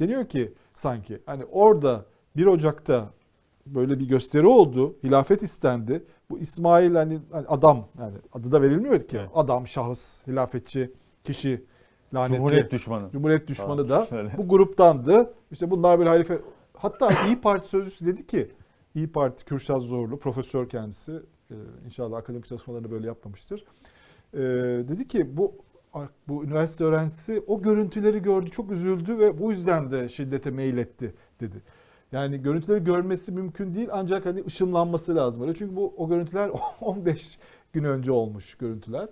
Deniyor ki sanki hani orada 1 Ocak'ta böyle bir gösteri oldu. Hilafet istendi. Bu İsmail hani, hani adam yani adı da verilmiyor ki. Evet. Adam, şahıs, hilafetçi, kişi, lanetli. Cumhuriyet düşmanı. Cumhuriyet düşmanı Tamam, da şöyle. bu gruptandı. İşte bunlar böyle halife hatta İyi Parti sözcüsü dedi ki İyi Parti Kürşat Zorlu profesör kendisi e, inşallah akademik çalışmalarını böyle yapmamıştır. E, dedi ki bu bu üniversite öğrencisi o görüntüleri gördü, çok üzüldü ve bu yüzden de şiddete meyletti dedi. Yani görüntüleri görmesi mümkün değil ancak hani ışınlanması lazım. Öyle çünkü bu o görüntüler 15 gün önce olmuş görüntüler.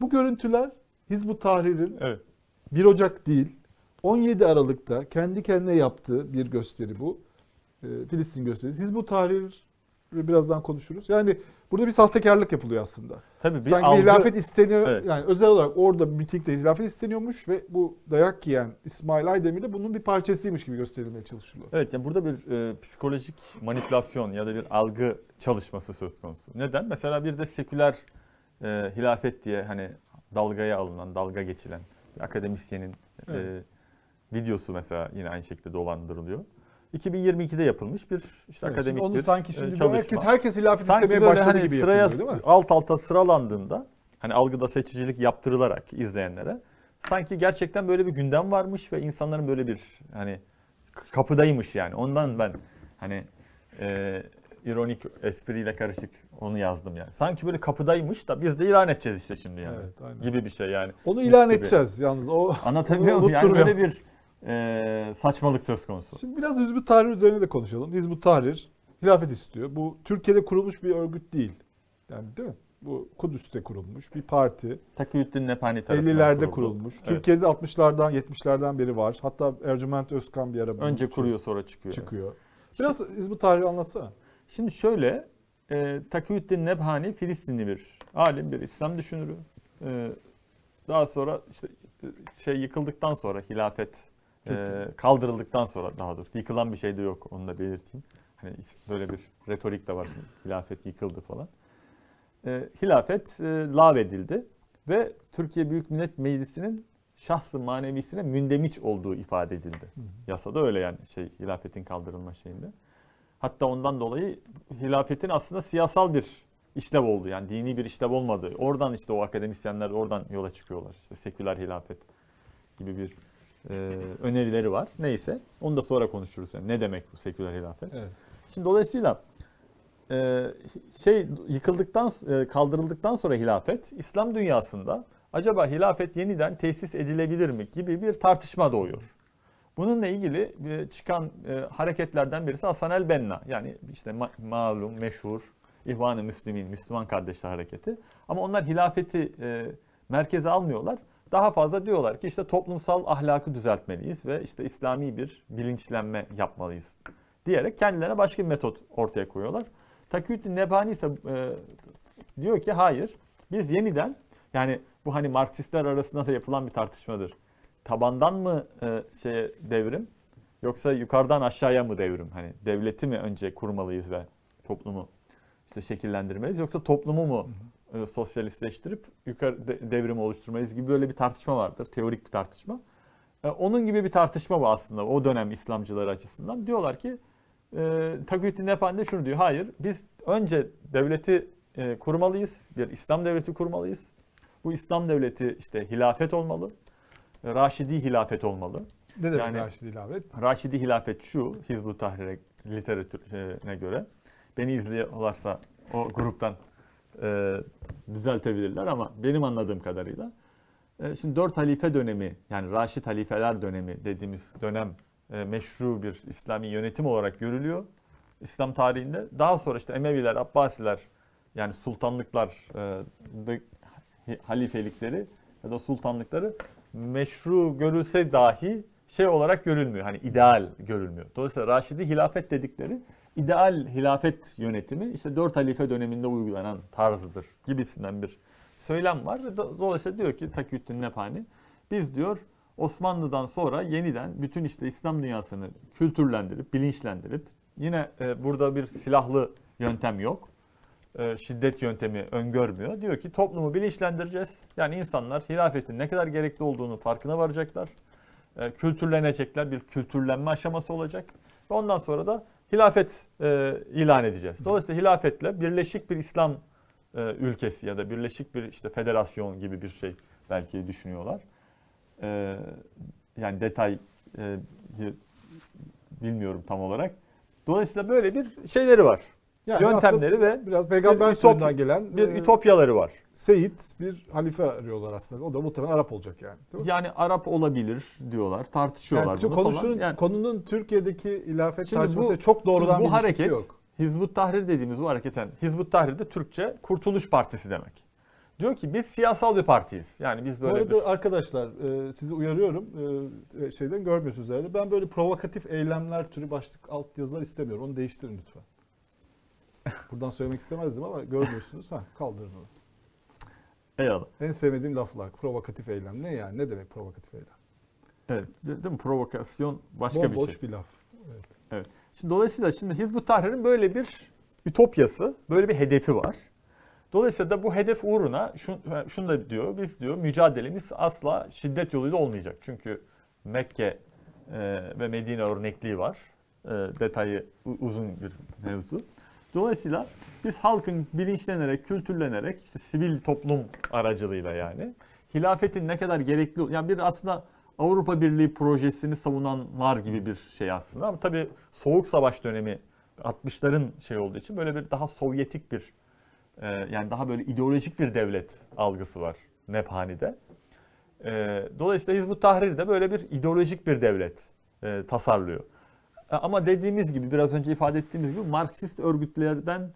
Bu görüntüler Hizbut Tahrir'in Evet. 1 Ocak değil 17 Aralık'ta kendi kendine yaptığı bir gösteri bu. Ee, Filistin gösterisi. Hizbut Tahrir birazdan konuşuruz. Yani burada bir sahtekarlık yapılıyor aslında. Tabii bir Sanki algı, bir hilafet isteniyor. Evet. Yani özel olarak orada mitingde hilafet isteniyormuş ve bu dayak yiyen İsmail Aydemir de bunun bir parçasıymış gibi gösterilmeye çalışılıyor. Evet yani burada bir e, psikolojik manipülasyon ya da bir algı çalışması söz konusu. Neden? Mesela bir de seküler e, hilafet diye hani dalgaya alınan, dalga geçilen bir akademisyenin e, Evet. videosu mesela yine aynı şekilde dolandırılıyor. 2022'de yapılmış bir işte Evet, akademik onu bir sanki e, şimdi bu çalışma. herkes herkes hilafet Sanki istemeye başladı hani gibi sıraya yapılıyor değil mi? alt alta sıralandığında hani algıda seçicilik yaptırılarak izleyenlere sanki gerçekten böyle bir gündem varmış ve insanların böyle bir hani kapıdaymış yani. Ondan ben hani e, ironik espriyle karışık onu yazdım yani. Sanki böyle kapıdaymış da biz de ilan edeceğiz işte şimdi yani. Evet, aynen. gibi bir şey yani. Onu ilan gibi. edeceğiz yalnız. O Anlatabiliyor muyum? Yani böyle bir e, saçmalık söz konusu. Şimdi biraz Hizbut Tahrir üzerine de konuşalım. Hizbut Tahrir hilafet istiyor. Bu Türkiye'de kurulmuş bir örgüt değil. Yani değil mi? Bu Kudüs'te kurulmuş bir parti. Takiyüddin Nepani tarafından 50'lerde kuruldu. kurulmuş. Evet. Türkiye'de 60'lardan 70'lerden beri var. Hatta Ercüment Özkan bir ara Önce kuruyor sonra çıkıyor. çıkıyor. Biraz Hizbut Tahrir'i anlatsana. Şimdi şöyle, e, Takiyüddin Nebhani Filistinli bir alim, bir İslam düşünürü. E, daha sonra işte e, şey yıkıldıktan sonra hilafet e, kaldırıldıktan sonra daha doğrusu yıkılan bir şey de yok onu da belirteyim. Hani böyle bir retorik de var şimdi, hilafet yıkıldı falan. E, hilafet e, lağvedildi ve Türkiye Büyük Millet Meclisi'nin şahsı manevisine mündemiş olduğu ifade edildi. Yasada öyle yani şey hilafetin kaldırılma şeyinde. Hatta ondan dolayı hilafetin aslında siyasal bir işlev oldu. Yani dini bir işlev olmadı. Oradan işte o akademisyenler oradan yola çıkıyorlar. İşte seküler hilafet gibi bir e, önerileri var. Neyse onu da sonra konuşuruz. Yani ne demek bu seküler hilafet? Evet. Şimdi dolayısıyla e, şey yıkıldıktan e, kaldırıldıktan sonra hilafet İslam dünyasında acaba hilafet yeniden tesis edilebilir mi gibi bir tartışma doğuyor. Bununla ilgili e, çıkan e, hareketlerden birisi Hasan el Benna. Yani işte ma- malum, meşhur İhvan-ı Müslümin, Müslüman Kardeşler Hareketi. Ama onlar hilafeti e, merkeze almıyorlar. Daha fazla diyorlar ki işte toplumsal ahlakı düzeltmeliyiz ve işte İslami bir bilinçlenme yapmalıyız diyerek kendilerine başka bir metot ortaya koyuyorlar. Takiyüddin Nebhani ise e, diyor ki hayır biz yeniden yani bu hani Marksistler arasında da yapılan bir tartışmadır. Tabandan mı e, şeye devrim yoksa yukarıdan aşağıya mı devrim? Hani devleti mi önce kurmalıyız ve toplumu işte şekillendirmeliyiz yoksa toplumu mu e, sosyalistleştirip yukarı de- devrimi oluşturmalıyız gibi böyle bir tartışma vardır. Teorik bir tartışma. E, onun gibi bir tartışma bu aslında o dönem İslamcıları açısından. Diyorlar ki e, Takiyüddin Nepani de şunu diyor. Hayır biz önce devleti e, kurmalıyız. Bir İslam devleti kurmalıyız. Bu İslam devleti işte hilafet olmalı. Raşidi hilafet olmalı. Ne demek Yani- Raşidi ilave? Raşidi hilafet şu Hizbut Tahrir'e literatürüne göre. Beni izliyorlarsa o gruptan e, düzeltebilirler ama benim anladığım kadarıyla. e, şimdi dört halife dönemi yani Raşid halifeler dönemi dediğimiz dönem e, meşru bir İslami yönetim olarak görülüyor. İslam tarihinde. Daha sonra işte Emeviler, Abbasiler yani sultanlıklar, e, halifelikleri ya da sultanlıkları meşru görülse dahi şey olarak görülmüyor. Hani ideal görülmüyor. Dolayısıyla Raşidi hilafet dedikleri ideal hilafet yönetimi işte dört halife döneminde uygulanan tarzıdır gibisinden bir söylem var. Dolayısıyla diyor ki Takiyüddin Nepani biz diyor Osmanlı'dan sonra yeniden bütün işte İslam dünyasını kültürlendirip, bilinçlendirip yine e, burada bir silahlı yöntem yok. E, şiddet yöntemi öngörmüyor. Diyor ki toplumu bilinçlendireceğiz. Yani insanlar hilafetin ne kadar gerekli olduğunu farkına varacaklar. E, kültürlenecekler. Bir kültürlenme aşaması olacak. Ve ondan sonra da hilafet e, ilan edeceğiz. Dolayısıyla hilafetle birleşik bir İslam e, ülkesi ya da birleşik bir işte federasyon gibi bir şey belki düşünüyorlar. E, yani detay e, bilmiyorum tam olarak. Dolayısıyla böyle bir şeyleri var. Yani Yöntemleri ve biraz peygamber soyundan gelen bir e, ütopyaları var. Seyit bir halife arıyorlar aslında. O da muhtemelen Arap olacak yani. Değil mi? Yani Arap olabilir diyorlar, tartışıyorlar Yani bunu konuşun, falan. Yani konunun Türkiye'deki hilafet Şimdi tartışması bu- çok doğrudan bu bir hareket yok. Hizbut Tahrir dediğimiz bu hareketten Hizbut Tahrir de Türkçe Kurtuluş Partisi demek. Diyor ki biz siyasal bir partiyiz. Yani biz Bu böyle arada bir arkadaşlar e, sizi uyarıyorum. E, şeyden görmüyorsunuz herhalde. Ben böyle provokatif eylemler türü başlık alt yazılar istemiyorum. Onu değiştirin lütfen. Buradan söylemek istemezdim ama görmüyorsunuz. Ha kaldırın onu. Eyvallah. En sevmediğim laflar. Provokatif eylem. Ne yani? Ne demek provokatif eylem? Evet, de- değil mi? Provokasyon başka bir Bomboş şey. bir laf. Evet. Şimdi dolayısıyla şimdi Hizbut Tahrir'in böyle bir ütopyası, böyle bir hedefi var. Dolayısıyla da bu hedef uğruna şun, şunu da diyor, biz diyor mücadelemiz asla şiddet yoluyla olmayacak. Çünkü Mekke e, ve Medine örnekliği var. E, detayı uzun bir mevzu. Dolayısıyla biz halkın bilinçlenerek, kültürlenerek, işte sivil toplum aracılığıyla yani hilafetin ne kadar gerekli, yani bir aslında Avrupa Birliği projesini savunanlar gibi bir şey aslında. Ama tabii Soğuk Savaş dönemi 60'ların şey olduğu için böyle bir daha Sovyetik bir e, yani daha böyle ideolojik bir devlet algısı var Nephani'de. E, dolayısıyla Hizbut Tahrir de böyle bir ideolojik bir devlet e, tasarlıyor. E, Ama dediğimiz gibi biraz önce ifade ettiğimiz gibi Marksist örgütlerden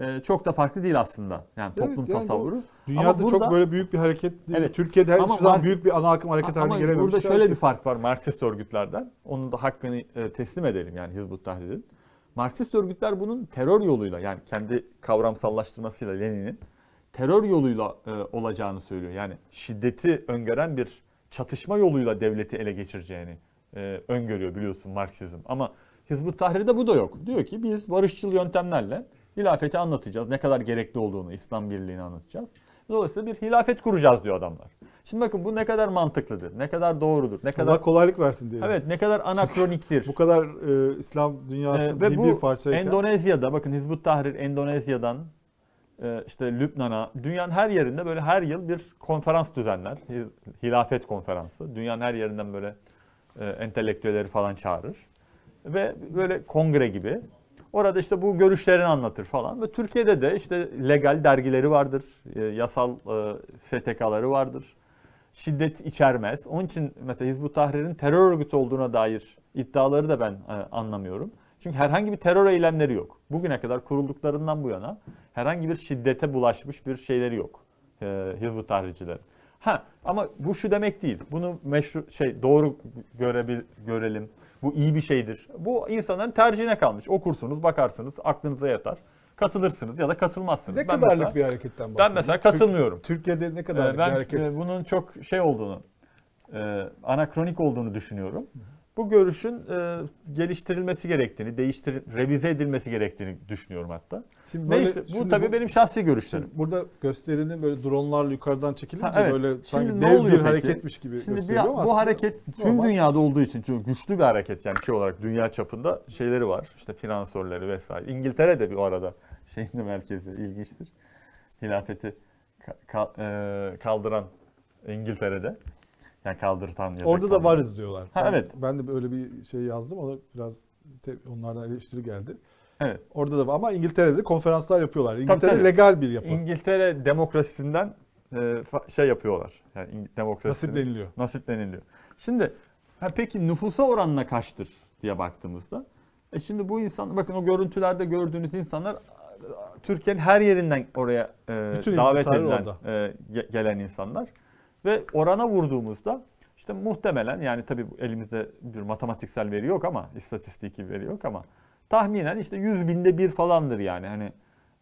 e, çok da farklı değil aslında. Yani Evet, toplum yani tasavvuru. Dünyada burada- çok böyle büyük bir hareket değil. Evet. Türkiye'de her hiçbir zaman büyük bir ana akım hareket haline Ama gelememiş. burada bir şöyle bir hareket. fark var Marksist örgütlerden. Onun da hakkını e, teslim edelim yani Hizbut Tahrir'in. Marksist örgütler bunun terör yoluyla yani kendi kavramsallaştırmasıyla Lenin'in terör yoluyla e, olacağını söylüyor. Yani şiddeti öngören bir çatışma yoluyla devleti ele geçireceğini e, öngörüyor biliyorsun Marksizm. Ama Hizbut Tahrir'de bu da yok. Diyor ki biz barışçıl yöntemlerle hilafeti anlatacağız. Ne kadar gerekli olduğunu, İslam birliğini anlatacağız. Dolayısıyla bir hilafet kuracağız diyor adamlar. Şimdi bakın bu ne kadar mantıklıdır, ne kadar doğrudur, ne Allah kadar kolaylık versin diyelim. evet ne kadar anakroniktir. Bu kadar e, İslam dünyası Ee, bir, ve bu bir parçayken. Endonezya'da bakın Hizbut Tahrir Endonezya'dan e, işte Lübnan'a dünyanın her yerinde böyle her yıl bir konferans düzenler. Hi- Hilafet konferansı. Dünyanın her yerinden böyle e, entelektüelleri falan çağırır. Ve böyle kongre gibi. Orada işte bu görüşlerini anlatır falan. Ve Türkiye'de de işte legal dergileri vardır. e, Yasal e, STK'ları vardır. Şiddet içermez. Onun için mesela Hizbut Tahrir'in terör örgütü olduğuna dair iddiaları da ben e, anlamıyorum. Çünkü herhangi bir terör eylemleri yok. Bugüne kadar kurulduklarından bu yana herhangi bir şiddete bulaşmış bir şeyleri yok. E, Hizbut Tahrircilerin. Ha ama bu şu demek değil. Bunu meşru şey doğru görebil, görelim. Bu iyi bir şeydir. Bu insanların tercihine kalmış. Okursunuz, bakarsınız, aklınıza yatar. Katılırsınız ya da katılmazsınız. ne Ben kadarlık mesela- bir hareketten Ben bahsediyoruz? mesela katılmıyorum. Türkiye'de ne Ee, kadarlık bir ben hareket? e, bunun çok şey olduğunu, e, anakronik olduğunu düşünüyorum. Bu görüşün e, geliştirilmesi gerektiğini, değiştir, revize edilmesi gerektiğini düşünüyorum hatta. Şimdi böyle- Neyse bu şimdi tabii benim şahsi görüşlerim. Burada gösterinin böyle dronlarla yukarıdan çekilince Ha, evet. böyle sanki Şimdi ne dev oluyor bir peki? hareketmiş gibi Şimdi bir, gösteriyor ama bu aslında hareket tüm normal. dünyada olduğu için çünkü güçlü bir hareket yani şey olarak dünya çapında şeyleri var. İşte finansörleri vesaire. İngiltere de bir o arada şeyin de merkezi ilginçtir. Hilafeti ka- ka- e, kaldıran İngiltere'de. Yani kaldırtan ya da Orada da kaldıran. varız diyorlar. Ha, ben, evet. Ben de böyle bir şey yazdım. Ona biraz te- onlardan eleştiri geldi. Evet. Orada da ama İngiltere'de konferanslar yapıyorlar. İngiltere tabii. legal bir yapı. İngiltere demokrasisinden e, şey yapıyorlar. Yani demokrasi Nasipleniliyor. nasipleniliyor. Şimdi ha peki nüfusa oranına kaçtır diye baktığımızda e şimdi bu insan bakın o görüntülerde gördüğünüz insanlar Türkiye'nin her yerinden oraya e, davet edilen orada. e, ge- gelen insanlar ve orana vurduğumuzda işte muhtemelen yani tabii elimizde bir matematiksel veri yok ama istatistiki veri yok ama tahminen işte 100 binde bir falandır yani hani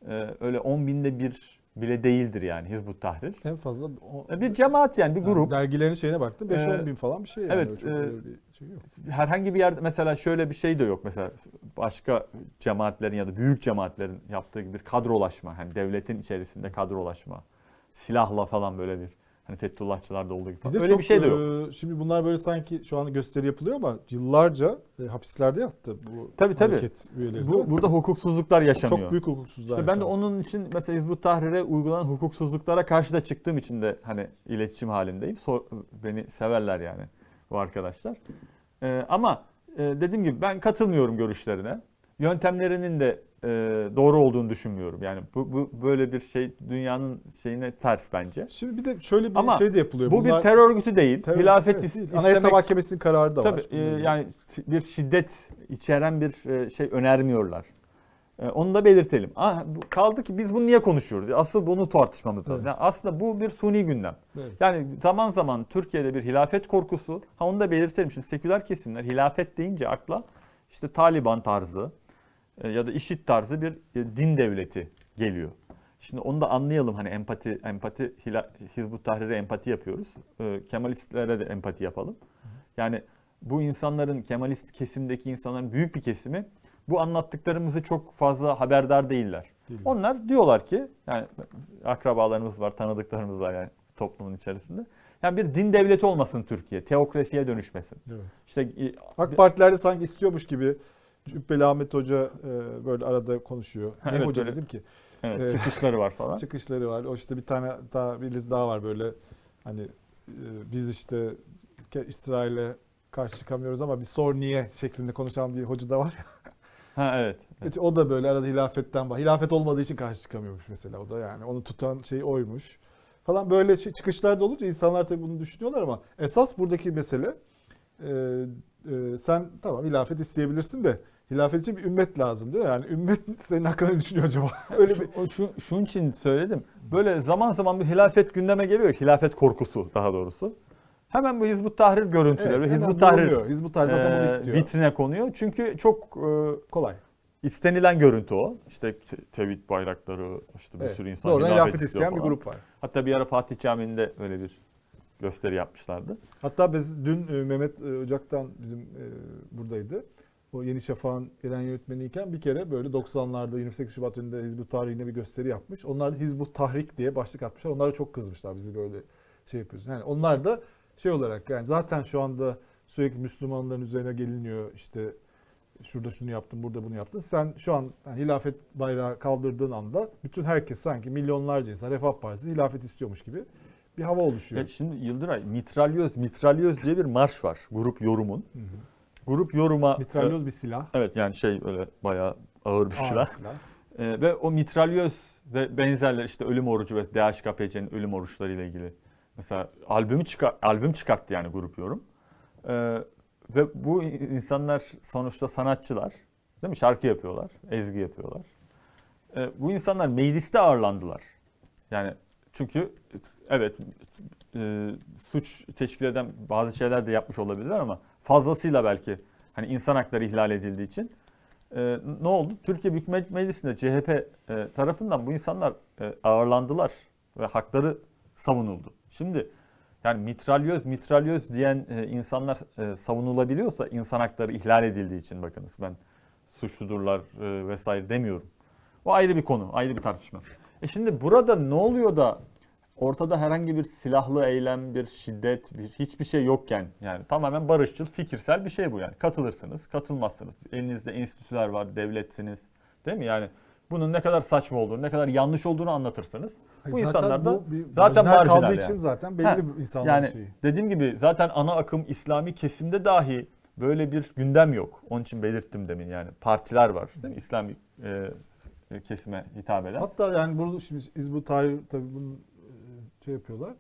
e, öyle 10 binde bir bile değildir yani Hizbut Tahrir. En fazla o, E, Bir cemaat yani bir yani grup. dergilerin şeyine baktım 5-10 Ee, bin falan bir şey yani. evet, e, bir şey yok. herhangi bir yerde mesela şöyle bir şey de yok mesela başka cemaatlerin ya da büyük cemaatlerin yaptığı gibi bir kadrolaşma hani devletin içerisinde kadrolaşma silahla falan böyle bir hani Fethullahçılarda olduğu gibi Bir falan. öyle çok, bir şey de yok. e, Şimdi bunlar böyle sanki şu an gösteri yapılıyor ama yıllarca e, hapislerde yattı bu Tabii, tabii. hareket üyeleri. Bu burada hukuksuzluklar yaşanıyor. çok büyük hukuksuzlar. İşte ben de onun için mesela Hizbut Tahrir'e uygulanan hukuksuzluklara karşı da çıktığım için de hani iletişim halindeyim. Sor- beni severler yani bu arkadaşlar. Ee, ama e, dediğim gibi ben katılmıyorum görüşlerine. Yöntemlerinin de e, doğru olduğunu düşünmüyorum. Yani bu, bu böyle bir şey dünyanın şeyine ters bence. Şimdi bir de şöyle bir Ama şey de yapılıyor. Bu Bunlar- bir terör örgütü değil. terör- Hilafet evet, is- değil. istemek Anayasa Mahkemesi'nin kararı da Tabii var. e, yani bir şiddet içeren bir e, şey önermiyorlar. E, Onu da belirtelim. Ah, kaldı ki biz bunu niye konuşuyoruz? Asıl bunu tartışmamız lazım. Evet. Yani aslında bu bir suni gündem. Evet. Yani zaman zaman Türkiye'de bir hilafet korkusu. Ha onu da belirtelim. Şimdi seküler kesimler hilafet deyince akla işte Taliban tarzı, ya da IŞİD tarzı bir e, din devleti geliyor. Şimdi onu da anlayalım hani empati empati Hizbut Tahrir'e empati yapıyoruz. E, Kemalistlere de empati yapalım. Yani bu insanların Kemalist kesimdeki insanların büyük bir kesimi bu anlattıklarımızı çok fazla haberdar değiller. Değil mi? Onlar diyorlar ki yani akrabalarımız var, tanıdıklarımız var yani toplumun içerisinde. Yani bir din devleti olmasın Türkiye, teokrasiye dönüşmesin. Evet. İşte e, AK Partilerde sanki istiyormuş gibi Cübbeli Ahmet Hoca e, böyle arada konuşuyor. Ne Evet, hoca böyle- dedim ki? evet, Evet. çıkışları var falan. Çıkışları var. O işte bir tane daha birisi daha var böyle hani e, biz işte İsrail'e karşı çıkamıyoruz ama bir sor niye şeklinde konuşan bir hoca da var. Ha evet. evet. O da böyle arada hilafetten bah. Hilafet olmadığı için karşı çıkamıyormuş mesela o da yani. Onu tutan şey oymuş. Falan böyle şey, çıkışlar da olunca insanlar tabii bunu düşünüyorlar ama esas buradaki mesele e, e, sen tamam hilafet isteyebilirsin de hilafet için bir ümmet lazım değil mi? Yani ümmet senin hakkında ne düşünüyor acaba? Öyle bir Şu, şu, şunun için söyledim. Böyle zaman zaman bir hilafet gündeme geliyor. Hilafet korkusu daha doğrusu. Hemen bu Hizbut Tahrir görüntüleri, Evet, Hizbut Tahrir. Hizbut Tahrir zaten bunu e, istiyor. vitrine konuyor. Çünkü çok e, Kolay. istenilen görüntü o. İşte te- tevhid bayrakları, işte bir Evet. sürü insan Doğrudan hilafet isteyen bir grup var. Hatta bir ara Fatih Camii'nde öyle bir gösteri yapmışlardı. Hatta biz dün e, Mehmet e, Ocak'tan bizim e, buradaydı. O Yeni Şafak'ın gelen yönetmeniyken bir kere böyle 90'larda 28 Şubat önünde Hizbut Tahrir'ine bir gösteri yapmış. Onlar da Hizbut Tahrik diye başlık atmışlar. Onlar da çok kızmışlar bizi böyle şey yapıyorsun. Yani onlar da şey olarak yani zaten şu anda sürekli Müslümanların üzerine geliniyor işte şurada şunu yaptın, burada bunu yaptın. Sen şu an yani hilafet bayrağı kaldırdığın anda bütün herkes sanki milyonlarca insan Refah Partisi hilafet istiyormuş gibi bir hava oluşuyor. Ya şimdi Yıldıray, mitralyöz, mitralyöz diye bir marş var grup yorumun. Hı hı. Grup yoruma... Mitralyoz bir silah. Evet yani şey öyle bayağı ağır bir ağır silah. silah. Ee, ve o mitralyöz ve benzerler işte ölüm orucu ve DHKPC'nin ölüm oruçları ile ilgili. Mesela albümü çıkar albüm çıkarttı yani grup yorum. Ee, ve bu insanlar sonuçta sanatçılar. Değil mi? Şarkı yapıyorlar, ezgi yapıyorlar. Ee, bu insanlar mecliste ağırlandılar. Yani çünkü evet e, suç teşkil eden bazı şeyler de yapmış olabilirler ama fazlasıyla belki hani insan hakları ihlal edildiği için e, ne oldu? Türkiye Büyük Mec- Meclisi'nde CHP e, tarafından bu insanlar e, ağırlandılar ve hakları savunuldu. Şimdi yani mitralyöz mitralyöz diyen e, insanlar e, savunulabiliyorsa insan hakları ihlal edildiği için bakınız ben suçludurlar e, vesaire demiyorum. O ayrı bir konu, ayrı bir tartışma. E şimdi burada ne oluyor da ortada herhangi bir silahlı eylem, bir şiddet, bir hiçbir şey yokken yani tamamen barışçıl, fikirsel bir şey bu yani. Katılırsınız, katılmazsınız. Elinizde enstitüler var, devletsiniz. Değil mi? Yani bunun ne kadar saçma olduğunu, ne kadar yanlış olduğunu anlatırsınız. Bu Zaten insanlar da bu zaten marjinal marjinal kaldığı yani. için zaten belli Ha, bir insanların yani şeyi. dediğim gibi zaten ana akım İslami kesimde dahi böyle bir gündem yok. Onun için belirttim demin yani partiler var değil mi? İslami e, kesime hitap eden. Hatta yani bunu şimdi Hizbut Tahrir tabii bunu e, şey yapıyorlar.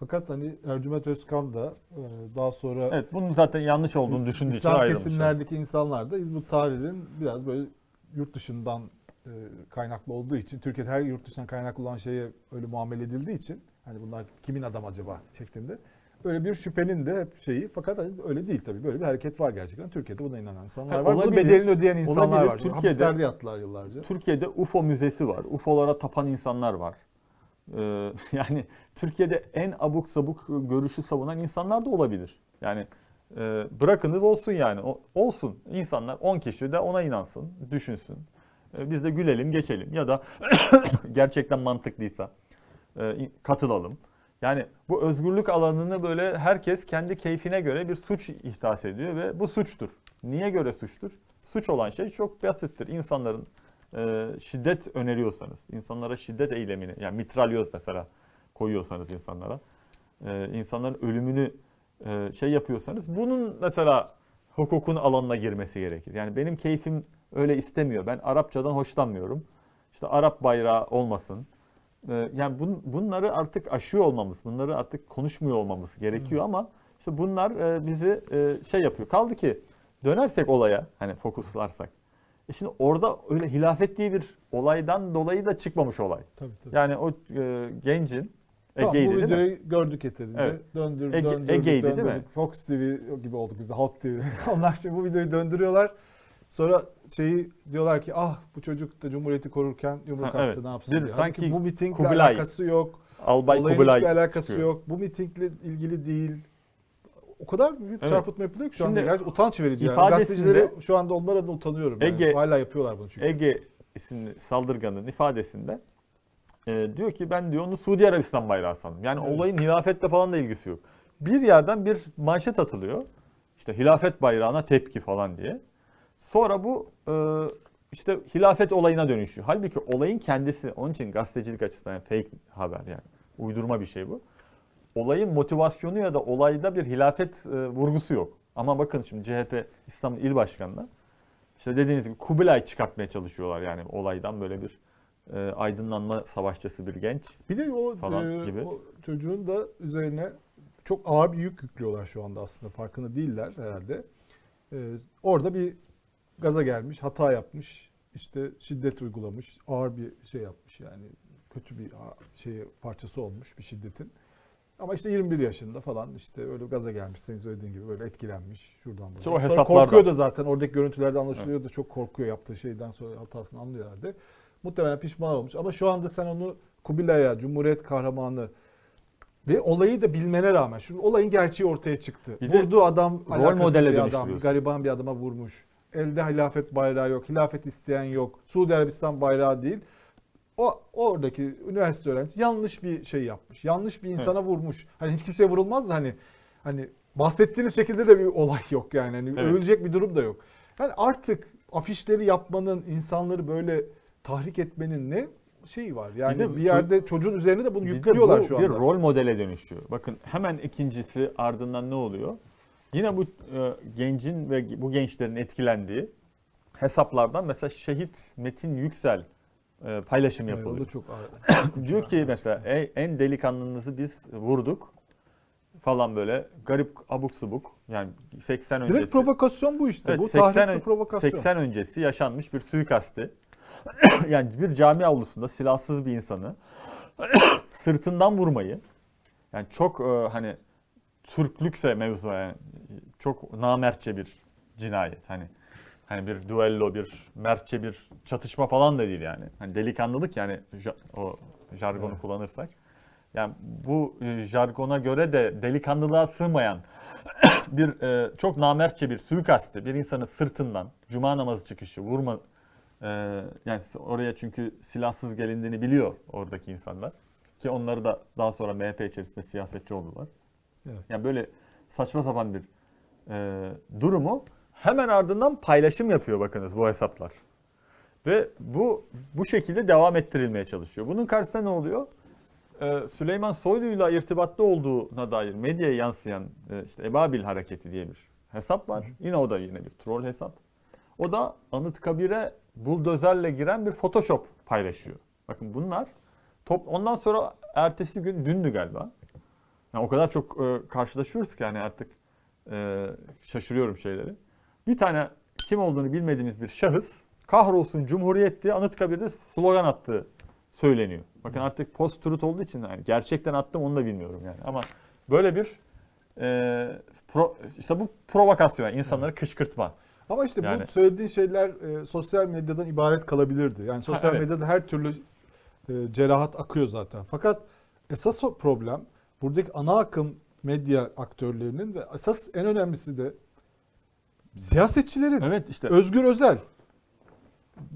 Fakat hani Ercüment Özkan da e, daha sonra Evet bunun zaten yanlış olduğunu düşündüğü için İslam ayrılmış. kesimlerdeki insanlar da Hizbut Tahrir'in biraz böyle yurt dışından e, kaynaklı olduğu için Türkiye'de her yurt dışından kaynaklı olan şeye öyle muamele edildiği için hani bunlar kimin adam acaba şeklinde öyle bir şüphenin de hep şeyi fakat hani öyle değil tabii böyle bir hareket var gerçekten Türkiye'de buna inanan insanlar Ha, var. Bunun bedelini ödeyen insanlar Olabilir. var. Türkiye'de- Hapislerde yattılar yıllarca. Türkiye'de UFO müzesi var. UFO'lara tapan insanlar var. Ee, yani Türkiye'de en abuk sabuk görüşü savunan insanlar da olabilir. Yani e, bırakınız olsun yani. O, olsun. İnsanlar 10 kişi de ona inansın, düşünsün. E, biz de gülelim, geçelim. Ya da gerçekten mantıklıysa e, katılalım. Yani bu özgürlük alanını böyle herkes kendi keyfine göre bir suç ihdas ediyor ve bu suçtur. Niye göre suçtur? Suç olan şey çok basittir. İnsanların e, şiddet öneriyorsanız, insanlara şiddet eylemini, yani mitralyoz mesela koyuyorsanız insanlara, e, insanların ölümünü e, şey yapıyorsanız, bunun mesela hukukun alanına girmesi gerekir. Yani benim keyfim öyle istemiyor. Ben Arapçadan hoşlanmıyorum. İşte Arap bayrağı olmasın. E, yani bun, bunları artık aşıyor olmamız, bunları artık konuşmuyor olmamız gerekiyor ama işte bunlar e, bizi e, şey yapıyor. Kaldı ki dönersek olaya, hani fokuslarsak. E şimdi orada öyle hilafet diye bir olaydan dolayı da çıkmamış olay. Tabii, tabii. Yani o e, gencin Tamam, Ege'ydi bu değil mi? videoyu gördük yeterince. Evet. Döndür, Ege- döndürdük, Ege'ydi değil mi? Fox TV gibi olduk biz de Halk TV. Onlar şimdi bu videoyu döndürüyorlar. Sonra şeyi diyorlar ki ah bu çocuk da Cumhuriyeti korurken yumruk Ha, attı evet. ne yapsın diye. sanki Halbuki bu mitingle Kubilay. alakası yok. Albay Olayın Kubilay hiçbir alakası çıkıyor. yok. Bu mitingle ilgili değil. O kadar büyük Evet. çarpıtma yapılıyor ki şu anda. Şimdi Gerçi utanç verici yani. Gazetecileri şu anda onlar adına utanıyorum. yani. Ege- Hala yapıyorlar bunu çünkü. Ege isimli saldırganın ifadesinde e, diyor ki ben diyor onu Suudi Arabistan bayrağı sandım. Yani Evet. olayın hilafetle falan da ilgisi yok. Bir yerden bir manşet atılıyor. İşte hilafet bayrağına tepki falan diye. Sonra bu e, işte hilafet olayına dönüşüyor. Halbuki olayın kendisi onun için gazetecilik açısından yani fake haber yani uydurma bir şey bu. Olayın motivasyonu ya da olayda bir hilafet e, vurgusu yok. Ama bakın şimdi CHP İstanbul İl Başkanı'na işte dediğiniz gibi Kubilay çıkartmaya çalışıyorlar yani olaydan böyle bir e, aydınlanma savaşçısı bir genç. Bir de o, falan e, gibi. o çocuğun da üzerine çok ağır bir yük yüklüyorlar şu anda aslında. Farkında değiller herhalde. E, orada bir gaza gelmiş, hata yapmış, işte şiddet uygulamış, ağır bir şey yapmış yani kötü bir şey parçası olmuş bir şiddetin. Ama işte 21 yaşında falan işte öyle gaza gelmiş senin söylediğin gibi böyle etkilenmiş şuradan buradan. İşte o Sonra hesaplardan. korkuyor da zaten oradaki görüntülerde anlaşılıyor da çok korkuyor yaptığı şeyden sonra hatasını anlıyor herhalde. Muhtemelen pişman olmuş ama şu anda sen onu Kubilay'a, Cumhuriyet kahramanı ve olayı da bilmene rağmen şimdi olayın gerçeği ortaya çıktı. Bir Vurduğu adam rol modele bir adam, gariban bir adama vurmuş. Elde hilafet bayrağı yok, hilafet isteyen yok. Suudi Arabistan bayrağı değil. O oradaki üniversite öğrencisi yanlış bir şey yapmış. Yanlış bir insana vurmuş. Hani hiç kimseye vurulmaz da hani hani bahsettiğiniz şekilde de bir olay yok yani. Hani Evet. övülecek bir durum da yok. Yani artık afişleri yapmanın, insanları böyle tahrik etmenin ne şeyi var. Yani de bir, ço- yerde çocuğun üzerine de bunu Bir yüklüyorlar bu şu anda. bir rol modele dönüşüyor. Bakın hemen ikincisi ardından ne oluyor? Yine bu e, gencin ve bu gençlerin etkilendiği hesaplardan mesela şehit Metin Yüksel e, paylaşım da çok ağır. Diyor ki mesela "Ey, en delikanlınızı biz vurduk falan böyle garip abuk subuk yani 80 öncesi. Direkt provokasyon bu işte. Evet, bu 80 tahrik ön- bir provokasyon. 80 öncesi yaşanmış bir suikasti. yani bir cami avlusunda silahsız bir insanı sırtından vurmayı yani çok e, hani Türklükse mevzu yani çok namertçe bir cinayet hani hani bir duello bir mertçe bir çatışma falan da değil yani. Hani delikanlılık yani ja- o jargonu Evet. kullanırsak. Yani bu e, jargona göre de delikanlılığa sığmayan bir e, çok namertçe bir suikasti bir insanı sırtından cuma namazı çıkışı vurma e, yani oraya çünkü silahsız gelindiğini biliyor oradaki insanlar ki onları da daha sonra MHP içerisinde siyasetçi oldular. Evet. Yani böyle saçma sapan bir e, durumu hemen ardından paylaşım yapıyor bakınız bu hesaplar. Ve bu bu şekilde devam ettirilmeye çalışıyor. Bunun karşısında ne oluyor? Ee, Süleyman Soylu'yla irtibatlı olduğuna dair medyaya yansıyan e, işte Ebabil Hareketi diye bir hesap var. Yine o da yine bir troll hesap. O da Anıtkabir'e buldozerle giren bir Photoshop paylaşıyor. Bakın bunlar top ondan sonra ertesi gün dündü galiba. Yani o kadar çok e, karşılaşıyoruz ki yani artık e, şaşırıyorum şeyleri. Bir tane kim olduğunu bilmediğimiz bir şahıs kahrolsun Cumhuriyet diye Anıtkabir'de slogan attığı söyleniyor. Bakın artık post truth olduğu için yani gerçekten attım onu da bilmiyorum yani. Ama böyle bir e, pro- işte bu provokasyon yani insanları kışkırtma. Ama işte Yani- bu söylediğin şeyler e, sosyal medyadan ibaret kalabilirdi. Yani sosyal evet. medyada her türlü e, cerahat akıyor zaten. Fakat esas problem buradaki ana akım medya aktörlerinin ve esas en önemlisi de siyasetçilerin. Evet işte Özgür Özel,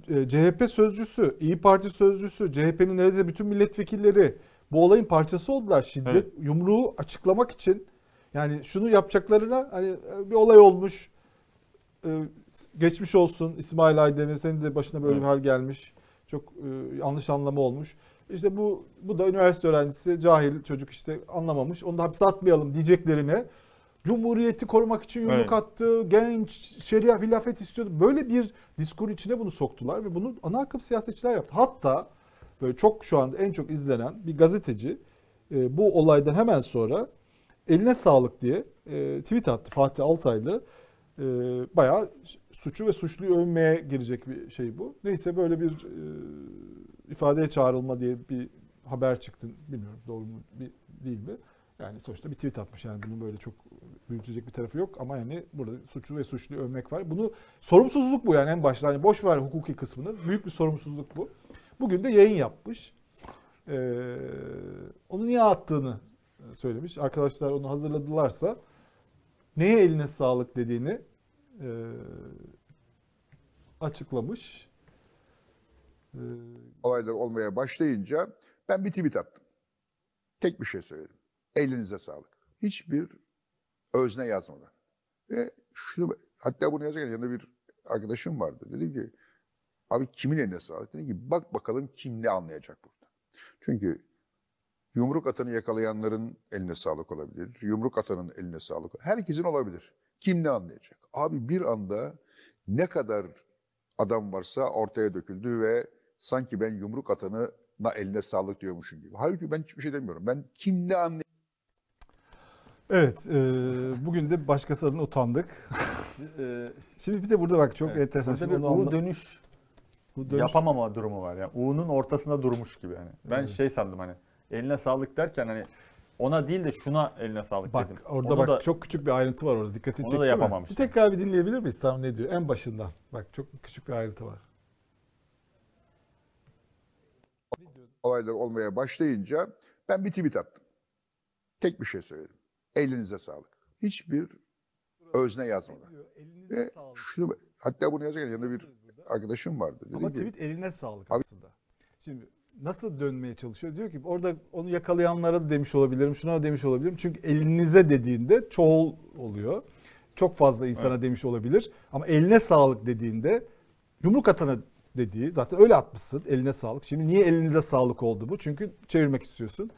e, CHP sözcüsü, İyi Parti sözcüsü, CHP'nin neredeyse bütün milletvekilleri bu olayın parçası oldular. Şiddet Evet. yumruğu açıklamak için yani şunu yapacaklarına hani e, bir olay olmuş, e, geçmiş olsun İsmail Aydemir senin de başına böyle Evet. bir hal gelmiş. Çok yanlış anlama olmuş. İşte bu bu da üniversite öğrencisi cahil çocuk işte anlamamış. Onu da hapse atmayalım diyeceklerine Cumhuriyeti korumak için yumruk Evet. attı, genç, şeria, hilafet istiyordu. Böyle bir diskur içine bunu soktular ve bunu ana akım siyasetçiler yaptı. Hatta böyle çok şu anda en çok izlenen bir gazeteci e, bu olaydan hemen sonra eline sağlık diye e, tweet attı Fatih Altaylı. E, bayağı suçu ve suçluyu övmeye girecek bir şey bu. Neyse böyle bir e, ifadeye çağrılma diye bir haber çıktı. Bilmiyorum doğru mu bir- değil mi? Yani sonuçta bir tweet atmış yani bunun böyle çok büyütecek bir tarafı yok ama yani burada suçlu ve suçluyu övmek var. Bunu sorumsuzluk bu yani en başta hani boş ver hukuki kısmını büyük bir sorumsuzluk bu. Bugün de yayın yapmış. Ee, onu niye attığını söylemiş. Arkadaşlar onu hazırladılarsa neye eline sağlık dediğini e, açıklamış. Ee, olaylar olmaya başlayınca ben bir tweet attım. Tek bir şey söyledim. Elinize sağlık. Hiçbir özne yazmadan. Ve şunu hatta bunu yazarken yanında bir arkadaşım vardı. Dedim ki abi kimin eline sağlık? Dedi ki bak bakalım kim ne anlayacak burada. Çünkü yumruk atanı yakalayanların eline sağlık olabilir. Yumruk atanın eline sağlık. Herkesin olabilir. Kim ne anlayacak? Abi bir anda ne kadar adam varsa ortaya döküldü ve sanki ben yumruk atanına eline sağlık diyormuşum gibi. Halbuki ben hiçbir şey demiyorum. Ben kim ne anlayacak? Evet, e, bugün de başkası adına utandık. Ee, Şimdi bir de burada bak çok evet, enteresan. burada Şimdi bir onu U anla- dönüş bu dönüş- yapamama durumu var. Yani U'nun ortasında durmuş gibi yani. Ben Evet. şey sandım hani eline sağlık derken hani ona değil de şuna eline sağlık Bak dedim. orada Onu bak da- çok küçük bir ayrıntı var orada. Dikkatini Onu çekti da mi? yapamamış. Bir tekrar bir dinleyebilir miyiz? Tam ne diyor? En başından. Bak çok küçük bir ayrıntı var. Olaylar olmaya başlayınca ben bir tweet attım. Tek bir şey söyledim. Elinize sağlık. Hiçbir özne yazmadan. Ve şunu hatta bunu yazarken yanında bir arkadaşım vardı. Dedi Ama ki, tweet eline sağlık Abi- aslında. Şimdi nasıl dönmeye çalışıyor? Diyor ki orada onu yakalayanlara da demiş olabilirim, şuna da demiş olabilirim. Çünkü elinize dediğinde çoğul oluyor. Çok fazla insana Evet. demiş olabilir. Ama eline sağlık dediğinde yumruk atana dediği zaten öyle atmışsın eline sağlık. Şimdi niye elinize sağlık oldu bu? Çünkü çevirmek istiyorsun.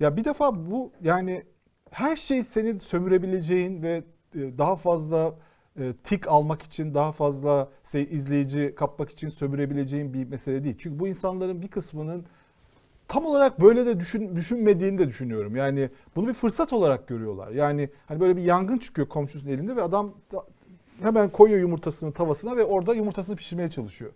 Ya bir defa bu yani her şey senin sömürebileceğin ve e, daha fazla e, tik almak için, daha fazla se- izleyici kapmak için sömürebileceğin bir mesele değil. Çünkü bu insanların bir kısmının tam olarak böyle de düşün, düşünmediğini de düşünüyorum. Yani bunu bir fırsat olarak görüyorlar. Yani hani böyle bir yangın çıkıyor komşusunun elinde ve adam da hemen koyuyor yumurtasını tavasına ve orada yumurtasını pişirmeye çalışıyor.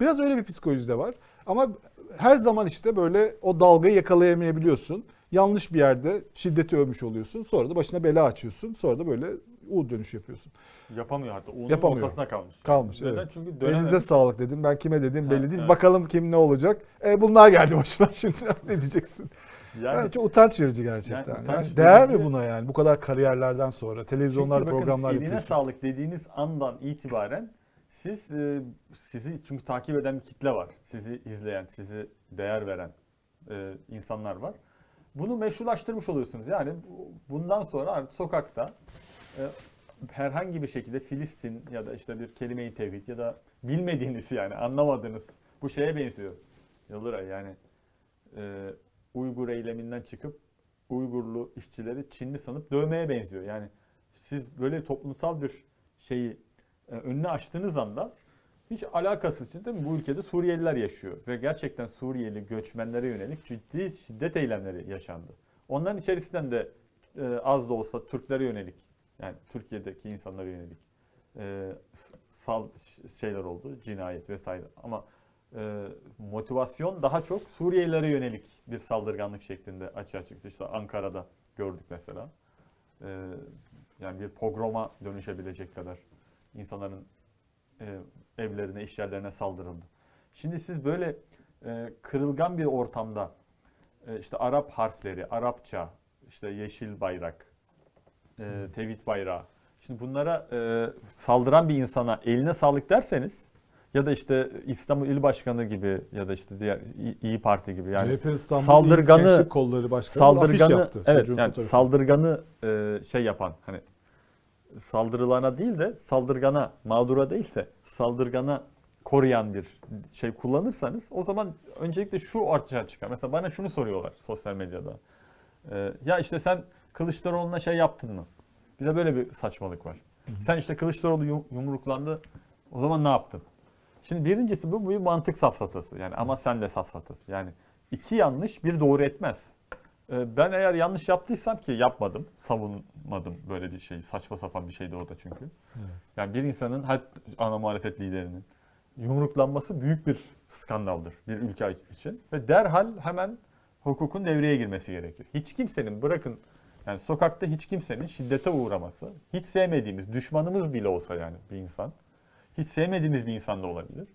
Biraz öyle bir psikoloji de var. Ama her zaman işte böyle o dalgayı yakalayamayabiliyorsun. Yanlış bir yerde şiddeti övmüş oluyorsun. Sonra da başına bela açıyorsun. Sonra da böyle U dönüş yapıyorsun. yapamıyor hatta. U'nun Yapamıyor. ortasına kalmış. Kalmış Neden? evet. Çünkü Elinize dönememiş. sağlık dedim. Ben kime dedim belli değil. evet. Bakalım kim ne olacak. E bunlar geldi başına şimdi ne diyeceksin? Yani Yani çok utanç verici gerçekten. Yani Yani utanç değer mi verici. buna yani? Bu kadar kariyerlerden sonra televizyonlar, bakın, programlar eline yapıyorsun. sağlık dediğiniz andan itibaren siz e, sizi çünkü takip eden bir kitle var. Sizi izleyen, sizi değer veren e, insanlar var. Bunu meşrulaştırmış oluyorsunuz. Yani bu- bundan sonra artık sokakta e, herhangi bir şekilde Filistin ya da işte bir kelime-i tevhid ya da bilmediğiniz yani anlamadığınız bu şeye benziyor. Yıldıray yani e, Uygur eyleminden çıkıp Uygurlu işçileri Çinli sanıp dövmeye benziyor. Yani siz böyle toplumsal bir şeyi e, önüne açtığınız anda hiç alakasız değil mi? Bu ülkede Suriyeliler yaşıyor ve gerçekten Suriyeli göçmenlere yönelik ciddi şiddet eylemleri yaşandı. Onların içerisinden de e, az da olsa Türklere yönelik yani Türkiye'deki insanlara yönelik e, sal şeyler oldu, cinayet vesaire. Ama e, motivasyon daha çok Suriyelilere yönelik bir saldırganlık şeklinde açığa çıktı. İşte Ankara'da gördük mesela. E, yani bir pogroma dönüşebilecek kadar insanların e, evlerine, iş yerlerine saldırıldı. Şimdi siz böyle e, kırılgan bir ortamda e, işte Arap harfleri, Arapça, işte yeşil bayrak, e, tevhid bayrağı. Şimdi bunlara e, saldıran bir insana eline sağlık derseniz ya da işte İstanbul İl Başkanı gibi ya da işte diğer İyi Parti gibi yani CHP İstanbul saldırganı- Kolları Başkanı bir afiş saldırganı yaptı. evet yani fotoğrafı. saldırganı e, şey yapan hani saldırılana değil de saldırgana mağdura değil de saldırgana koruyan bir şey kullanırsanız o zaman öncelikle şu ortaya çıkar. Mesela bana şunu soruyorlar sosyal medyada. E, ya işte sen Kılıçdaroğlu'na şey yaptın mı? Bir de böyle bir saçmalık var. Sen işte Kılıçdaroğlu yum- yumruklandı. O zaman ne yaptın? Şimdi birincisi bu bir mantık safsatası. Yani ama sen de safsatası. Yani iki yanlış bir doğru etmez. Ee, Ben eğer yanlış yaptıysam ki yapmadım, savunmadım böyle bir şey. Saçma sapan bir şeydi o da çünkü. Yani bir insanın, her ana muhalefet liderinin yumruklanması büyük bir skandaldır bir ülke için. Ve derhal hemen hukukun devreye girmesi gerekir. Hiç kimsenin bırakın Yani sokakta hiç kimsenin şiddete uğraması, hiç sevmediğimiz, düşmanımız bile olsa yani bir insan, hiç sevmediğimiz bir insan da olabilir.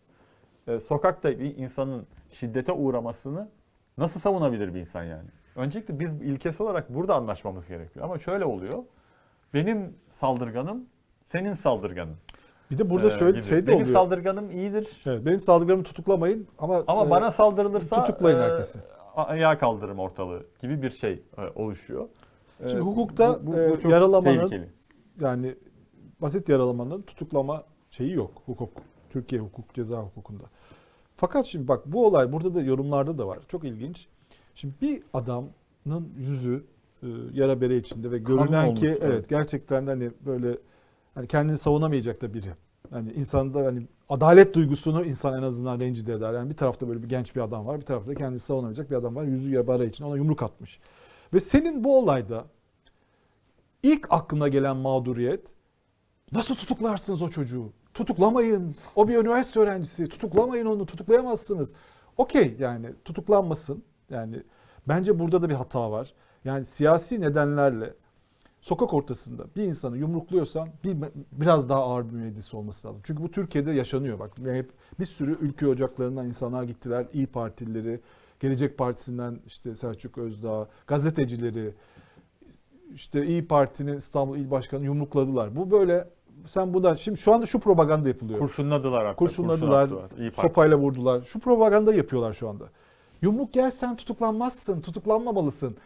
Ee, sokakta bir insanın şiddete uğramasını nasıl savunabilir bir insan yani? Öncelikle biz ilkesi olarak burada anlaşmamız gerekiyor. Ama şöyle oluyor. Benim saldırganım senin saldırganın. Bir de burada Ee, şöyle gibi. şey de Benim oluyor. saldırganım iyidir. Evet, benim saldırganımı tutuklamayın ama Ama e, bana saldırılırsa tutuklayın e, herkesi. ayağa kaldırırım ortalığı gibi bir şey e, oluşuyor. E, Şimdi hukukta, bu, bu, e, bu çok yaralamanın- tehlikeli. yani basit yaralamanın tutuklama şeyi yok hukuk. Türkiye hukuk ceza hukukunda. Fakat şimdi bak bu olay burada da yorumlarda da var. Çok ilginç. Şimdi bir adamın yüzü e, yara bere içinde ve görünen olmuş, ki evet. evet gerçekten de hani böyle hani kendini savunamayacak da biri. Hani insanda hani adalet duygusunu insan en azından rencide eder. Yani bir tarafta böyle bir genç bir adam var, bir tarafta da kendini savunamayacak bir adam var. Yüzü yara için ona yumruk atmış. Ve senin bu olayda ilk aklına gelen mağduriyet Nasıl tutuklarsınız o çocuğu? Tutuklamayın. O bir üniversite öğrencisi. Tutuklamayın onu. Tutuklayamazsınız. Okey yani tutuklanmasın. Yani bence burada da bir hata var. Yani siyasi nedenlerle sokak ortasında bir insanı yumrukluyorsan bir, biraz daha ağır bir müeyyidesi olması lazım. Çünkü bu Türkiye'de yaşanıyor. Bak yani hep bir sürü ülke ocaklarından insanlar gittiler. İyi Partilileri, Gelecek Partisi'nden işte Selçuk Özdağ, gazetecileri, işte İyi Parti'nin İstanbul İl Başkanı yumrukladılar. Bu böyle sen buna şimdi şu anda şu propaganda yapılıyor. Kurşunladılar hatta. Kurşunladılar, kurşun attılar. Sopayla vurdular. Şu propaganda yapıyorlar şu anda. Yumruk yersen tutuklanmazsın, tutuklanmamalısın.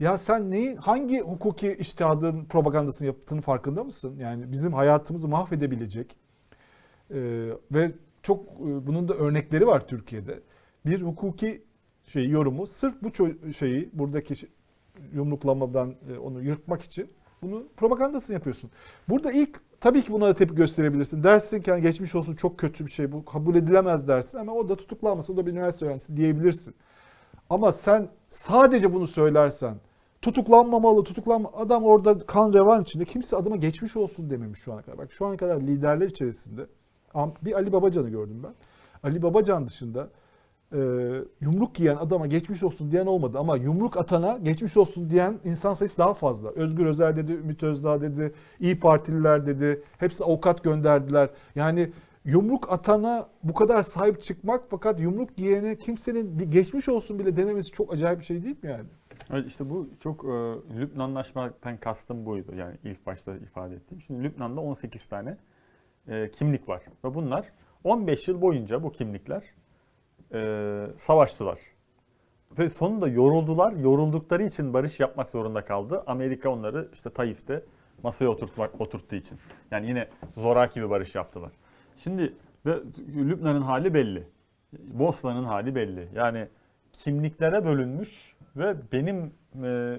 Ya sen neyi, hangi hukuki iştihadın propagandasını yaptığını farkında mısın? Yani bizim hayatımızı mahvedebilecek e, ve çok e, bunun da örnekleri var Türkiye'de. Bir hukuki şey yorumu sırf bu şeyi buradaki yumruklamadan e, onu yırtmak için bunu propagandasını yapıyorsun. Burada ilk tabii ki buna da tepki gösterebilirsin. Dersin ki yani geçmiş olsun çok kötü bir şey bu kabul edilemez dersin ama o da tutuklanmasın o da bir üniversite öğrencisi diyebilirsin. Ama sen sadece bunu söylersen tutuklanmamalı, tutuklanma adam orada kan revan içinde kimse adıma geçmiş olsun dememiş şu ana kadar. Bak şu ana kadar liderler içerisinde bir Ali Babacan'ı gördüm ben. Ali Babacan dışında e, yumruk yiyen adama geçmiş olsun diyen olmadı ama yumruk atana geçmiş olsun diyen insan sayısı daha fazla. Özgür Özel dedi, Ümit Özdağ dedi, İyi Partililer dedi. Hepsi avukat gönderdiler. Yani yumruk atana bu kadar sahip çıkmak fakat yumruk giyene kimsenin bir geçmiş olsun bile dememesi çok acayip bir şey değil mi yani? Evet işte bu çok e, Lübnanlaşmaktan kastım buydu. Yani ilk başta ifade ettiğim. Şimdi Lübnan'da 18 tane e, kimlik var. Ve bunlar 15 yıl boyunca bu kimlikler e, savaştılar. Ve sonunda yoruldular. Yoruldukları için barış yapmak zorunda kaldı. Amerika onları işte Taif'te masaya oturtmak, oturttuğu için. Yani yine zoraki bir barış yaptılar. Şimdi ve Lübnan'ın hali belli. Bosna'nın hali belli. Yani kimliklere bölünmüş ve benim e,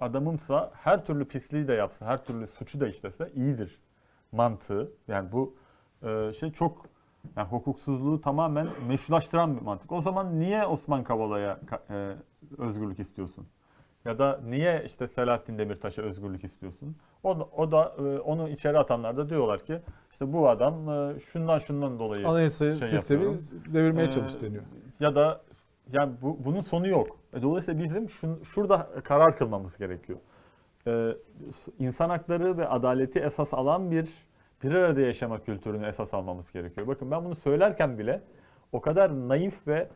adamımsa her türlü pisliği de yapsa, her türlü suçu da işlese iyidir mantığı. Yani bu e, şey çok yani hukuksuzluğu tamamen meşrulaştıran bir mantık. O zaman niye Osman Kavala'ya ka- e, özgürlük istiyorsun? Ya da niye işte Selahattin Demirtaş'a özgürlük istiyorsun? O da, o da e, onu içeri atanlar da diyorlar ki işte bu adam e, şundan şundan dolayı Anayasa şey sistemi yapıyorum. devirmeye Ee, çalış deniyor. ya da yani bu, bunun sonu yok. E, Dolayısıyla bizim şun, şurada karar kılmamız gerekiyor. Ee, insan hakları ve adaleti esas alan bir bir arada yaşama kültürünü esas almamız gerekiyor. Bakın ben bunu söylerken bile o kadar naif ve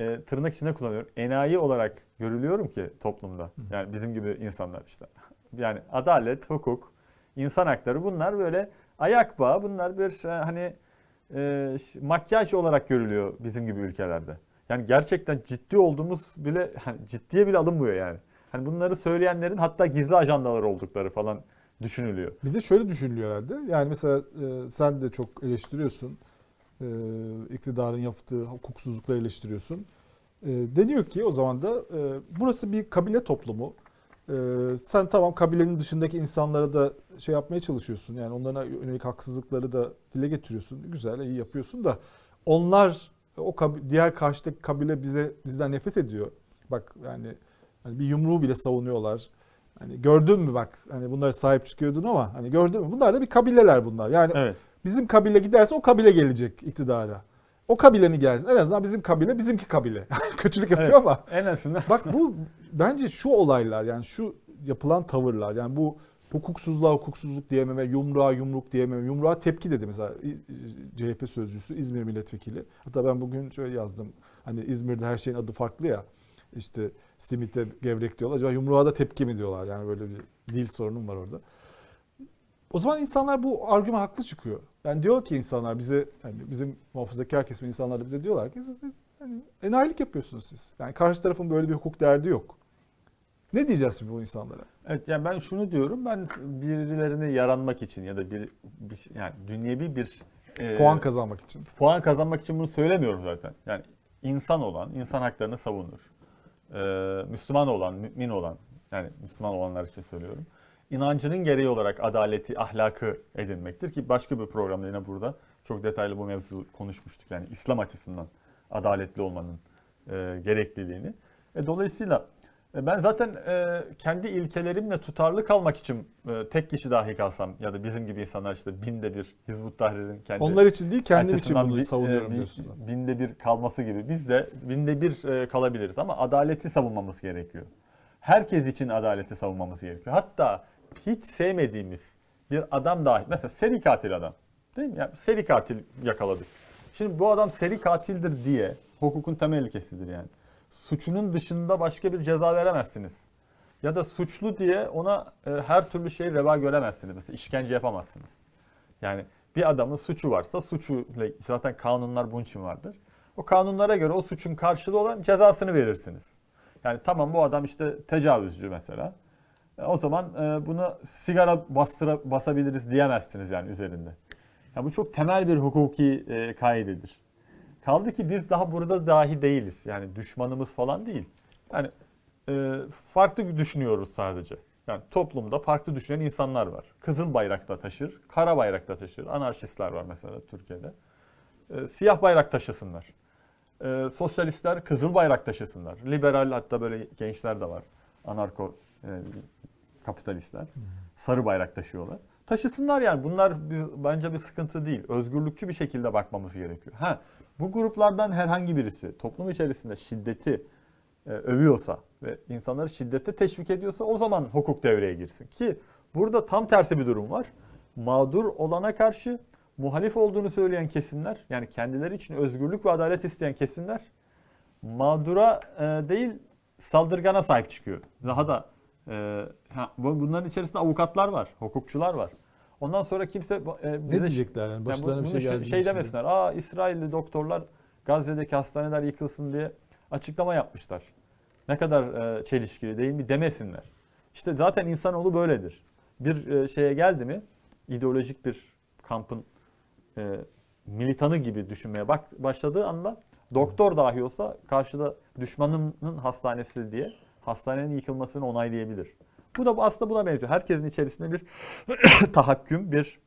e, tırnak içinde kullanıyorum. Enayi olarak görülüyorum ki toplumda. Yani bizim gibi insanlar işte. Yani adalet, hukuk, insan hakları bunlar böyle ayak bağı. Bunlar bir e, hani e, makyaj olarak görülüyor bizim gibi ülkelerde. Yani gerçekten ciddi olduğumuz bile hani ciddiye bile alınmıyor yani. Hani bunları söyleyenlerin hatta gizli ajandalar oldukları falan düşünülüyor. Bir de şöyle düşünülüyor herhalde. Yani mesela e, sen de çok eleştiriyorsun. E, iktidarın yaptığı hukuksuzlukları eleştiriyorsun. E, deniyor ki o zaman da e, burası bir kabile toplumu. E, sen tamam kabilenin dışındaki insanlara da şey yapmaya çalışıyorsun. Yani onlara yönelik haksızlıkları da dile getiriyorsun. Güzel, iyi yapıyorsun da onlar o diğer karşıdaki kabile bize bizden nefret ediyor. Bak yani hani bir yumruğu bile savunuyorlar. Hani gördün mü bak hani bunlara sahip çıkıyordun ama hani gördün mü? Bunlar da bir kabileler bunlar. Yani Evet. bizim kabile giderse o kabile gelecek iktidara. O kabile mi gelsin? En azından bizim kabile bizimki kabile. Kötülük yapıyor Evet. ama En azından bak bu bence şu olaylar yani şu yapılan tavırlar yani bu hukuksuzluğa hukuksuzluk diyememe, yumruğa yumruk diyememe, yumruğa tepki dedi mesela CHP sözcüsü İzmir milletvekili. Hatta ben bugün şöyle yazdım. Hani İzmir'de her şeyin adı farklı ya. İşte simite gevrek diyorlar. Acaba yumruğa da tepki mi diyorlar? Yani böyle bir dil sorunum var orada. O zaman insanlar bu argüman haklı çıkıyor. Yani diyor ki insanlar bize hani bizim muhafazakar kesimin insanlar da bize diyorlar ki siz hani enayilik yapıyorsunuz siz. Yani karşı tarafın böyle bir hukuk derdi yok. Ne diyeceğiz şimdi bu insanlara? Evet yani ben şunu diyorum ben birilerini yaranmak için ya da bir, bir yani dünyevi bir e, Puan kazanmak için. puan kazanmak için bunu söylemiyorum zaten. Yani insan olan insan haklarını savunur. Ee, Müslüman olan, mümin olan yani Müslüman olanlar için söylüyorum. İnancının gereği olarak adaleti, ahlakı edinmektir ki başka bir programda yine burada çok detaylı bu mevzu konuşmuştuk. Yani İslam açısından adaletli olmanın e, gerekliliğini. E, dolayısıyla e, ben zaten e, kendi ilkelerimle tutarlı kalmak için e, tek kişi dahi kalsam ya da bizim gibi insanlar işte binde bir Hizbut Tahrir'in kendi Onlar için değil kendim için bunu bir- savunuyorum e, diyorsun. Binde bir kalması gibi. Biz de binde bir e, kalabiliriz ama adaleti savunmamız gerekiyor. Herkes için adaleti savunmamız gerekiyor. Hatta hiç sevmediğimiz bir adam dahi, mesela seri katil adam. Değil mi? Yani seri katil yakaladık. Şimdi bu adam seri katildir diye hukukun temel ilkesidir yani. Suçunun dışında başka bir ceza veremezsiniz. Ya da suçlu diye ona e, her türlü şey reva göremezsiniz. Mesela işkence yapamazsınız. Yani bir adamın suçu varsa suçuyla zaten kanunlar bunun için vardır. O kanunlara göre o suçun karşılığı olan cezasını verirsiniz. Yani tamam bu adam işte tecavüzcü mesela. E, O zaman e, bunu sigara bastıra, basabiliriz diyemezsiniz yani üzerinde. Ya bu çok temel bir hukuki e, kaidedir. Kaldı ki biz daha burada dahi değiliz. Yani düşmanımız falan değil. Yani e, farklı düşünüyoruz sadece. Yani toplumda farklı düşünen insanlar var. Kızıl bayrak da taşır, kara bayrak da taşır. Anarşistler var mesela Türkiye'de. E, siyah bayrak taşısınlar. E, sosyalistler kızıl bayrak taşısınlar. Liberal hatta böyle gençler de var. Anarko e, kapitalistler. Sarı bayrak taşıyorlar. Taşısınlar yani. Bunlar bir, bence bir sıkıntı değil. Özgürlükçü bir şekilde bakmamız gerekiyor. Ha, bu gruplardan herhangi birisi toplum içerisinde şiddeti e, övüyorsa ve insanları şiddete teşvik ediyorsa o zaman hukuk devreye girsin. Ki burada tam tersi bir durum var. Mağdur olana karşı muhalif olduğunu söyleyen kesimler yani kendileri için özgürlük ve adalet isteyen kesimler mağdura e, değil saldırgana sahip çıkıyor. Daha da e, ha, bunların içerisinde avukatlar var, hukukçular var. Ondan sonra kimse e, Ne bize diyecekler yani? yani Başlarına bu- bir şey geldi. şey demesinler. Aa İsrailli doktorlar Gazze'deki hastaneler yıkılsın diye açıklama yapmışlar. Ne kadar e, çelişkili değil mi demesinler. İşte zaten insanoğlu böyledir. Bir e, şeye geldi mi ideolojik bir kampın e, militanı gibi düşünmeye bak başladığı anda doktor dahi olsa karşıda düşmanının hastanesi diye hastanenin yıkılmasını onaylayabilir. Bu da aslında buna benziyor. Herkesin içerisinde bir tahakküm, bir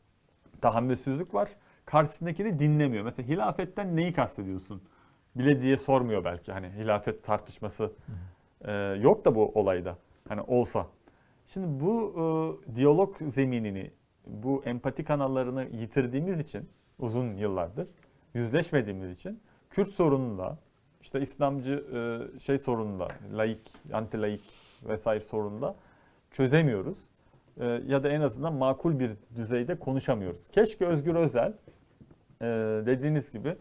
tahammülsüzlük var. Karşısındakini dinlemiyor. Mesela hilafetten neyi kastediyorsun? Bile diye sormuyor belki. Hani hilafet tartışması e, yok da bu olayda. Hani olsa. Şimdi bu e, diyalog zeminini, bu empati kanallarını yitirdiğimiz için uzun yıllardır yüzleşmediğimiz için Kürt sorununda işte İslamcı e, şey sorununda, laik, anti laik vesaire sorununda çözemiyoruz. E, ya da en azından makul bir düzeyde konuşamıyoruz. Keşke Özgür Özel e, dediğiniz gibi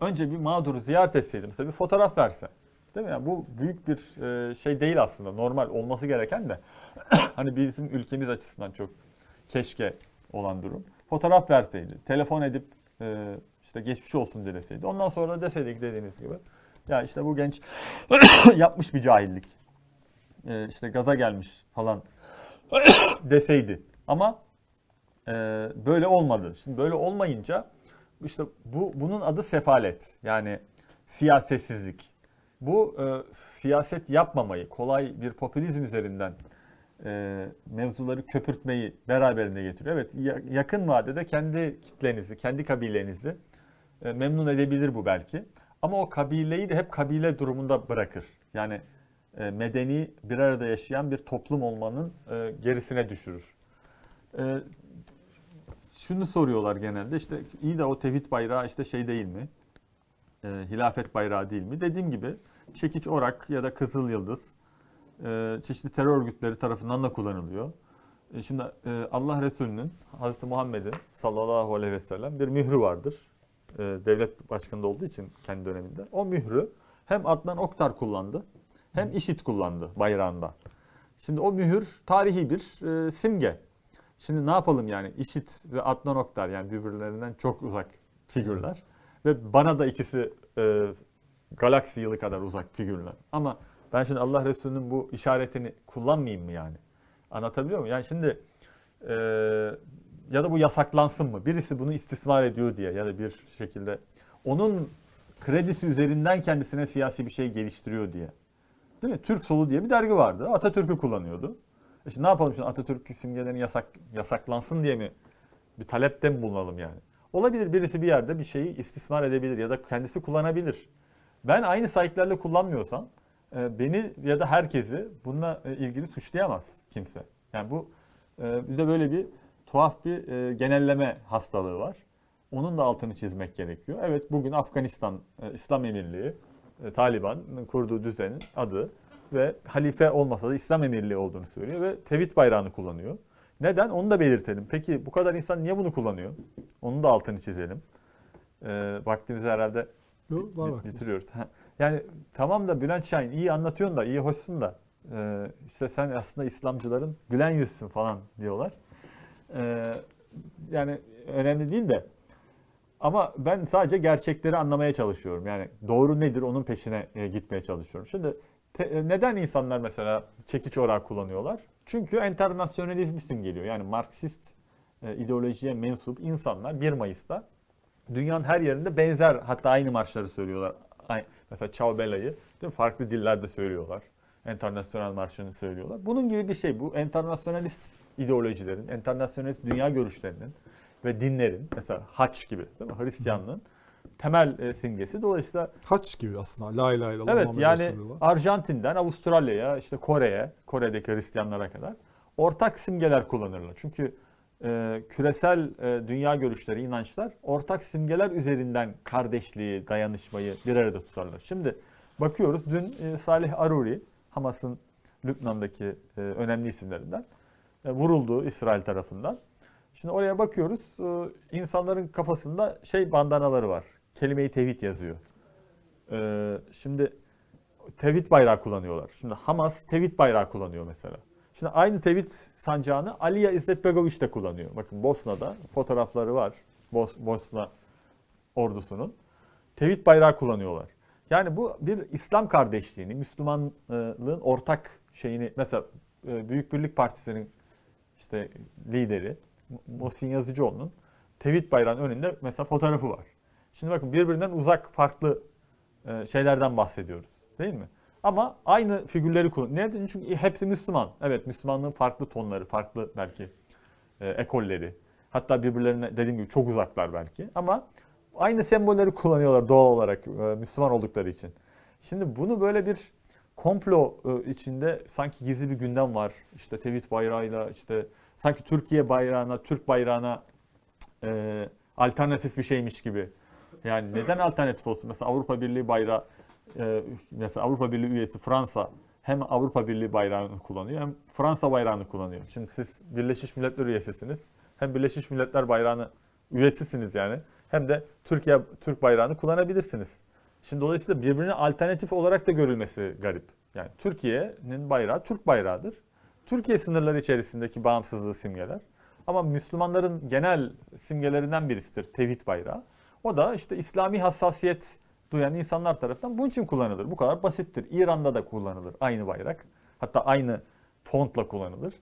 önce bir mağduru ziyaret etseydi. Mesela bir fotoğraf verse. Değil mi? Yani bu büyük bir şey değil aslında. Normal olması gereken de hani bizim ülkemiz açısından çok keşke olan durum. Fotoğraf verseydi, telefon edip işte geçmiş olsun dileseydi. Ondan sonra deseydik dediğiniz gibi. Ya işte bu genç yapmış bir cahillik. E, işte gaza gelmiş falan deseydi. Ama e, böyle olmadı. Şimdi böyle olmayınca işte bu bunun adı sefalet. Yani siyasetsizlik. Bu e, siyaset yapmamayı, kolay bir popülizm üzerinden e, mevzuları köpürtmeyi beraberinde getiriyor. Evet ya- yakın vadede kendi kitlenizi, kendi kabilenizi e, memnun edebilir bu belki. Ama o kabileyi de hep kabile durumunda bırakır. Yani e, medeni bir arada yaşayan bir toplum olmanın e, gerisine düşürür. E, şunu soruyorlar genelde işte iyi de o tevhid bayrağı işte şey değil mi? E, hilafet bayrağı değil mi? Dediğim gibi çekiç orak ya da kızıl yıldız e, çeşitli terör örgütleri tarafından da kullanılıyor. E, şimdi e, Allah Resulü'nün Hazreti Muhammed'in sallallahu aleyhi ve sellem bir mührü vardır. E, devlet başkanında olduğu için kendi döneminde. O mührü hem Adnan Oktar kullandı hem IŞİD kullandı bayrağında. Şimdi o mühür tarihi bir e, simge. Şimdi ne yapalım yani IŞİD ve Adnan Oktar yani birbirlerinden çok uzak figürler. Ve bana da ikisi e, galaksi yılı kadar uzak figürler. Ama ben şimdi Allah Resulü'nün bu işaretini kullanmayayım mı yani? Anlatabiliyor muyum? Yani şimdi e, ya da bu yasaklansın mı? Birisi bunu istismar ediyor diye ya da bir şekilde onun kredisi üzerinden kendisine siyasi bir şey geliştiriyor diye. Değil mi? Türk Solu diye bir dergi vardı. Atatürk'ü kullanıyordu. E ne yapalım şimdi Atatürk simgelerini yasak, yasaklansın diye mi bir talepte mi bulunalım yani? Olabilir birisi bir yerde bir şeyi istismar edebilir ya da kendisi kullanabilir. Ben aynı sahiplerle kullanmıyorsam e, beni ya da herkesi bununla e, ilgili suçlayamaz kimse. Yani bu e, bir de böyle bir tuhaf bir e, genelleme hastalığı var. Onun da altını çizmek gerekiyor. Evet bugün Afganistan e, İslam Emirliği, e, Taliban'ın kurduğu düzenin adı ve halife olmasa da İslam Emirliği olduğunu söylüyor ve tevhid bayrağını kullanıyor. Neden? Onu da belirtelim. Peki bu kadar insan niye bunu kullanıyor? Onun da altını çizelim. E, vaktimizi herhalde Yok, var vaktimiz. bitiriyoruz. Yani tamam da Bülent Şahin iyi anlatıyorsun da iyi hoşsun da e, işte sen aslında İslamcıların gülen yüzsün falan diyorlar. E, yani önemli değil de ama ben sadece gerçekleri anlamaya çalışıyorum. Yani doğru nedir onun peşine e, gitmeye çalışıyorum. Şimdi te- e, neden insanlar mesela çekiç orağı kullanıyorlar? Çünkü enternasyonalizm isim geliyor. Yani Marksist e, ideolojiye mensup insanlar 1 Mayıs'ta dünyanın her yerinde benzer hatta aynı marşları söylüyorlar. Mesela Ciao Bella'yı farklı dillerde söylüyorlar. Enternasyonel marşını söylüyorlar. Bunun gibi bir şey bu. Enternasyonalist ideolojilerin, enternasyonalist dünya görüşlerinin ve dinlerin mesela haç gibi değil mi? Hristiyanlığın temel e, simgesi. Dolayısıyla Haç gibi aslında. La ilahe illallah. Evet yani. Arjantin'den Avustralya'ya işte Kore'ye, Kore'deki Hristiyanlara kadar ortak simgeler kullanırlar. Çünkü e, küresel e, dünya görüşleri, inançlar ortak simgeler üzerinden kardeşliği, dayanışmayı bir arada tutarlar. Şimdi bakıyoruz dün e, Salih Aruri, Hamas'ın Lübnan'daki e, önemli isimlerinden vuruldu İsrail tarafından. Şimdi oraya bakıyoruz e, insanların kafasında şey bandanaları var. Kelime-i tevhid yazıyor. Ee, şimdi tevhid bayrağı kullanıyorlar. Şimdi Hamas tevhid bayrağı kullanıyor mesela. Şimdi aynı tevhid sancağını Aliya İzzet Begoviç de kullanıyor. Bakın Bosna'da fotoğrafları var. Bos, Bosna ordusunun. Tevhid bayrağı kullanıyorlar. Yani bu bir İslam kardeşliğini, Müslümanlığın ortak şeyini mesela e, Büyük Birlik Partisi'nin işte lideri Muhsin Yazıcıoğlu'nun tevhid bayrağının önünde mesela fotoğrafı var. Şimdi bakın birbirinden uzak farklı e, şeylerden bahsediyoruz. Değil mi? Ama aynı figürleri kullan. Neden? Çünkü hepsi Müslüman. Evet Müslümanlığın farklı tonları, farklı belki e, ekolleri. Hatta birbirlerine dediğim gibi çok uzaklar belki. Ama aynı sembolleri kullanıyorlar doğal olarak e, Müslüman oldukları için. Şimdi bunu böyle bir komplo e, içinde sanki gizli bir gündem var. İşte tevhid bayrağıyla işte sanki Türkiye bayrağına, Türk bayrağına e, alternatif bir şeymiş gibi. Yani neden alternatif olsun? Mesela Avrupa Birliği bayrağı, e, mesela Avrupa Birliği üyesi Fransa hem Avrupa Birliği bayrağını kullanıyor hem Fransa bayrağını kullanıyor. Şimdi siz Birleşmiş Milletler üyesisiniz. Hem Birleşmiş Milletler bayrağını üyetisiniz yani. Hem de Türkiye Türk bayrağını kullanabilirsiniz. Şimdi dolayısıyla birbirine alternatif olarak da görülmesi garip. Yani Türkiye'nin bayrağı Türk bayrağıdır. Türkiye sınırları içerisindeki bağımsızlığı simgeler. Ama Müslümanların genel simgelerinden birisidir tevhid bayrağı. O da işte İslami hassasiyet duyan insanlar tarafından bunun için kullanılır. Bu kadar basittir. İran'da da kullanılır aynı bayrak. Hatta aynı fontla kullanılır.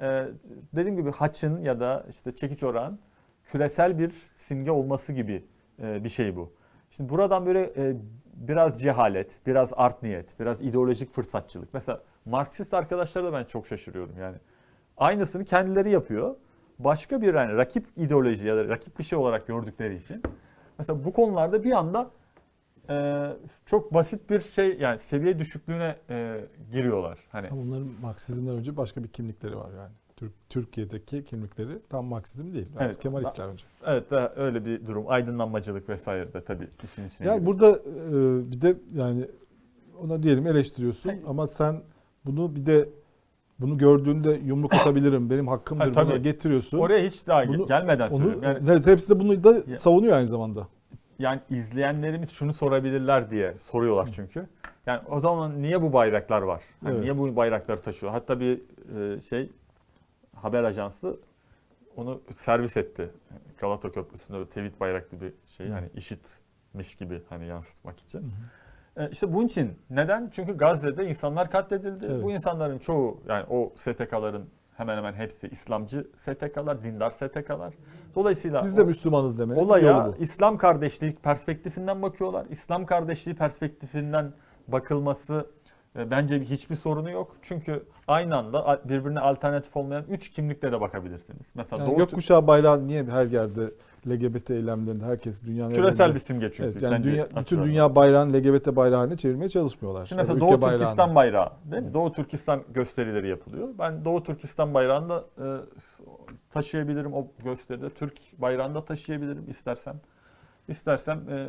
Ee, dediğim gibi haçın ya da işte çekiç orağın küresel bir simge olması gibi e, bir şey bu. Şimdi buradan böyle e, biraz cehalet, biraz art niyet, biraz ideolojik fırsatçılık. Mesela Marksist arkadaşlara da ben çok şaşırıyorum yani. Aynısını kendileri yapıyor. Başka bir yani rakip ideoloji ya da rakip bir şey olarak gördükleri için. Mesela bu konularda bir anda e, çok basit bir şey yani seviye düşüklüğüne e, giriyorlar. Hani Ama onların Marksizmden önce başka bir kimlikleri var yani. Türk, Türkiye'deki kimlikleri tam Marksizm değil. Evet. Kemalistler önce. evet daha öyle bir durum. Aydınlanmacılık vesaire de tabii işin içine Yani giriyor. burada e, bir de yani ona diyelim eleştiriyorsun ama sen bunu bir de bunu gördüğünde yumruk atabilirim. Benim hakkımdır Ha, tabii. buna getiriyorsun. Oraya hiç daha Bunu- gelmeden Onu söylüyorum. Yani, neredeyse hepsi de bunu da Ya- savunuyor aynı zamanda. yani izleyenlerimiz şunu sorabilirler diye soruyorlar çünkü. Yani o zaman niye bu bayraklar var? Yani Evet. Niye bu bayrakları taşıyor? Hatta bir e, şey haber ajansı onu servis etti. Galata Köprüsü'nde tevhid bayraklı bir şey hani işitmiş gibi hani yansıtmak için. E, işte bunun için neden? Çünkü Gazze'de insanlar katledildi. Evet. Bu insanların çoğu yani o STK'ların hemen hemen hepsi İslamcı STK'lar, dindar STK'lar. Dolayısıyla Biz de o- Müslümanız deme. olaya. İslam kardeşliği perspektifinden bakıyorlar. İslam kardeşliği perspektifinden bakılması e, bence hiçbir sorunu yok. Çünkü aynı anda birbirine alternatif olmayan üç kimlikle de bakabilirsiniz. Mesela Yani Doğu gökkuşağı bayrağı niye her yerde LGBT eylemlerinde herkes dünyanın küresel elinde- bir simge çünkü. Evet, yani dünya, bütün dünya bayrağını LGBT bayrağı haline çevirmeye çalışmıyorlar. Şimdi mesela ülke Doğu bayrağını. Türkistan bayrağı değil mi? Doğu Türkistan gösterileri yapılıyor. Ben Doğu Türkistan bayrağını da e, taşıyabilirim o gösteride. Türk bayrağını da taşıyabilirim istersem. İstersem e,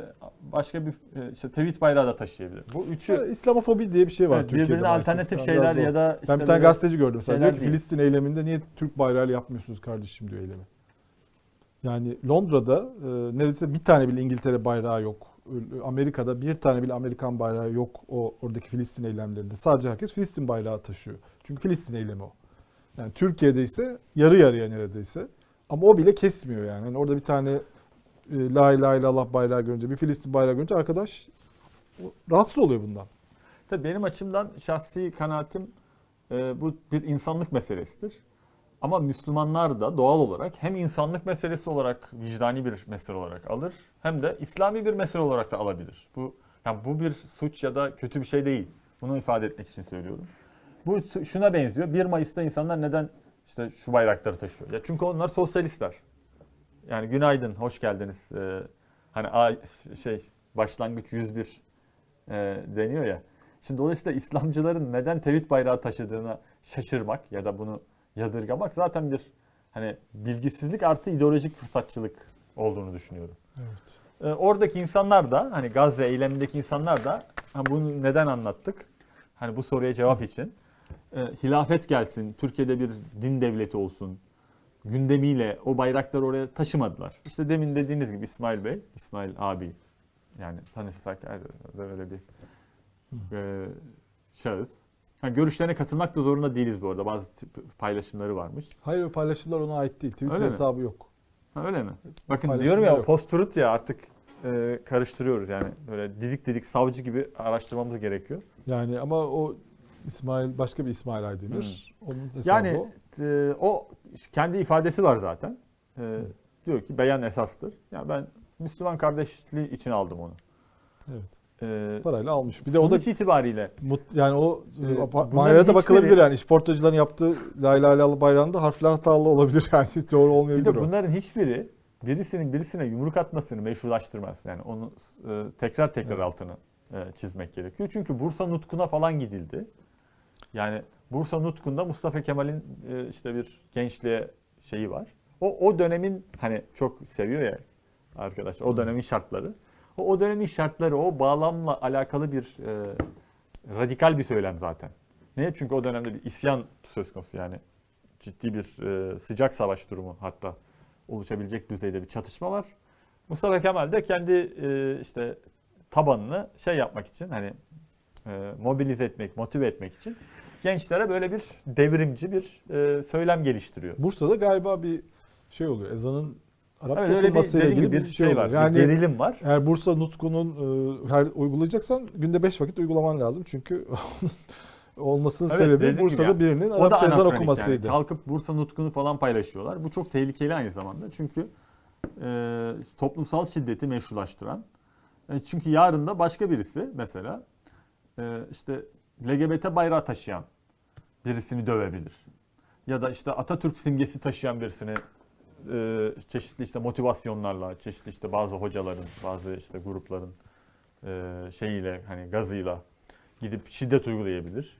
başka bir e, işte tevhid bayrağı da taşıyabilirim. Bu üçü Ya, İslamofobi diye bir şey var evet, Türkiye'de. birbirine maalesef. alternatif Yani şeyler ya da işte ben bir tane gazeteci gördüm mesela diyor ki değil. Filistin eyleminde niye Türk bayrağıyla yapmıyorsunuz kardeşim diyor eylemi. Yani Londra'da e, neredeyse bir tane bile İngiltere bayrağı yok. Amerika'da bir tane bile Amerikan bayrağı yok o oradaki Filistin eylemlerinde. Sadece herkes Filistin bayrağı taşıyor. Çünkü Filistin eylemi o. Yani Türkiye'de ise yarı yarıya neredeyse. Ama o bile kesmiyor yani. Yani orada bir tane e, La ilahe illallah bayrağı görünce, bir Filistin bayrağı görünce arkadaş rahatsız oluyor bundan. Tabii benim açımdan şahsi kanaatim e, bu bir insanlık meselesidir. Ama Müslümanlar da doğal olarak hem insanlık meselesi olarak vicdani bir mesele olarak alır hem de İslami bir mesele olarak da alabilir. Bu yani bu bir suç ya da kötü bir şey değil. Bunu ifade etmek için söylüyorum. Bu şuna benziyor. 1 Mayıs'ta insanlar neden işte şu bayrakları taşıyor? Ya çünkü onlar sosyalistler. Yani günaydın, hoş geldiniz. Ee, hani a, şey başlangıç 101 e, deniyor ya. Şimdi dolayısıyla İslamcıların neden tevhid bayrağı taşıdığına şaşırmak ya da bunu yadırgamak zaten bir hani bilgisizlik artı ideolojik fırsatçılık olduğunu düşünüyorum. Evet. Ee, oradaki insanlar da hani Gazze eylemindeki insanlar da hani bunu neden anlattık? Hani bu soruya cevap için e, hilafet gelsin, Türkiye'de bir din devleti olsun gündemiyle o bayrakları oraya taşımadılar. İşte demin dediğiniz gibi İsmail Bey, İsmail abi yani tanışsak öyle bir e, şahıs. Yani görüşlerine katılmak da zorunda değiliz bu arada. Bazı paylaşımları varmış. Hayır o paylaşımlar ona ait değil. Twitter Öyle mi? hesabı yok. Ha, öyle mi? Bakın diyorum ya yok. post-truth ya artık e, karıştırıyoruz yani. Böyle didik didik savcı gibi araştırmamız gerekiyor. Yani ama o İsmail başka bir İsmail Aydemir. Onun hesabı Yani o. e, o kendi ifadesi var zaten. E, diyor ki beyan esastır. Ya ben Müslüman kardeşliği için aldım onu. Evet. E, Parayla almış. Bir de o da itibariyle mut, yani o e, maneviyata hiçbiri- bakılabilir yani. İşportacıların yaptığı La ilahe illallah bayrağında harfler hatalı olabilir yani. Doğru bir olmayabilir de o. bunların hiçbiri birisinin birisine yumruk atmasını meşrulaştırmaz. Yani onu e, tekrar tekrar Evet. altını e, çizmek gerekiyor. Çünkü Bursa Nutku'na falan gidildi. Yani Bursa Nutku'nda Mustafa Kemal'in e, işte bir gençliğe şeyi var. O o dönemin hani çok seviyor ya arkadaşlar. O dönemin şartları. O, o dönemin şartları o bağlamla alakalı bir e, radikal bir söylem zaten. Niye? Çünkü o dönemde bir isyan söz konusu yani ciddi bir e, sıcak savaş durumu hatta oluşabilecek düzeyde bir çatışma var. Mustafa Kemal de kendi e, işte tabanını şey yapmak için hani e, mobilize etmek, motive etmek için gençlere böyle bir devrimci bir e, söylem geliştiriyor. Bursa'da galiba bir şey oluyor. Ezanın Arapça Evet bir, okunmasıyla ilgili gibi bir şey, var. oluyor. bir gerilim var. Eğer Bursa Nutku'nun e, her uygulayacaksan günde 5 vakit uygulaman lazım. Çünkü olmasının Evet, sebebi Bursa'da gibi birinin Arapça ezan okumasıydı. Yani. Kalkıp Bursa Nutku'nu falan paylaşıyorlar. Bu çok tehlikeli aynı zamanda. Çünkü e, toplumsal şiddeti meşrulaştıran. E, çünkü yarın da başka birisi mesela e, işte LGBT bayrağı taşıyan birisini dövebilir. Ya da işte Atatürk simgesi taşıyan birisini e, çeşitli işte motivasyonlarla, çeşitli işte bazı hocaların, bazı işte grupların e, şeyiyle hani gazıyla gidip şiddet uygulayabilir.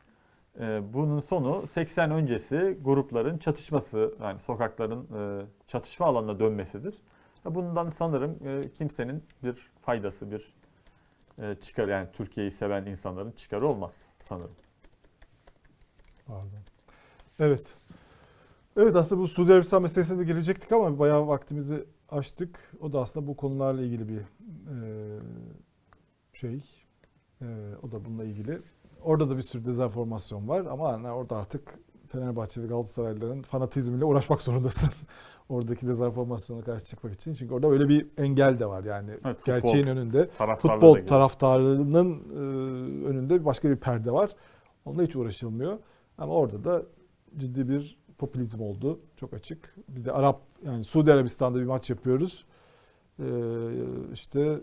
E, bunun sonu 80 öncesi grupların çatışması, yani sokakların e, çatışma alanına dönmesidir. Bundan sanırım e, kimsenin bir faydası, bir e, çıkar yani Türkiye'yi seven insanların çıkarı olmaz sanırım. Pardon. Evet. Evet aslında bu Suudi Arabistan meselesine de gelecektik ama bayağı vaktimizi açtık. O da aslında bu konularla ilgili bir e, şey. E, o da bununla ilgili. Orada da bir sürü dezenformasyon var ama hani orada artık Fenerbahçe ve Galatasaraylıların fanatizmiyle uğraşmak zorundasın. Oradaki dezenformasyona karşı çıkmak için. Çünkü orada öyle bir engel de var yani. Evet, futbol Gerçeğin önünde futbol taraftarının e, önünde başka bir perde var. Onunla hiç uğraşılmıyor. Ama orada da ciddi bir popülizm oldu. Çok açık. Bir de Arap yani Suudi Arabistan'da bir maç yapıyoruz. Ee, işte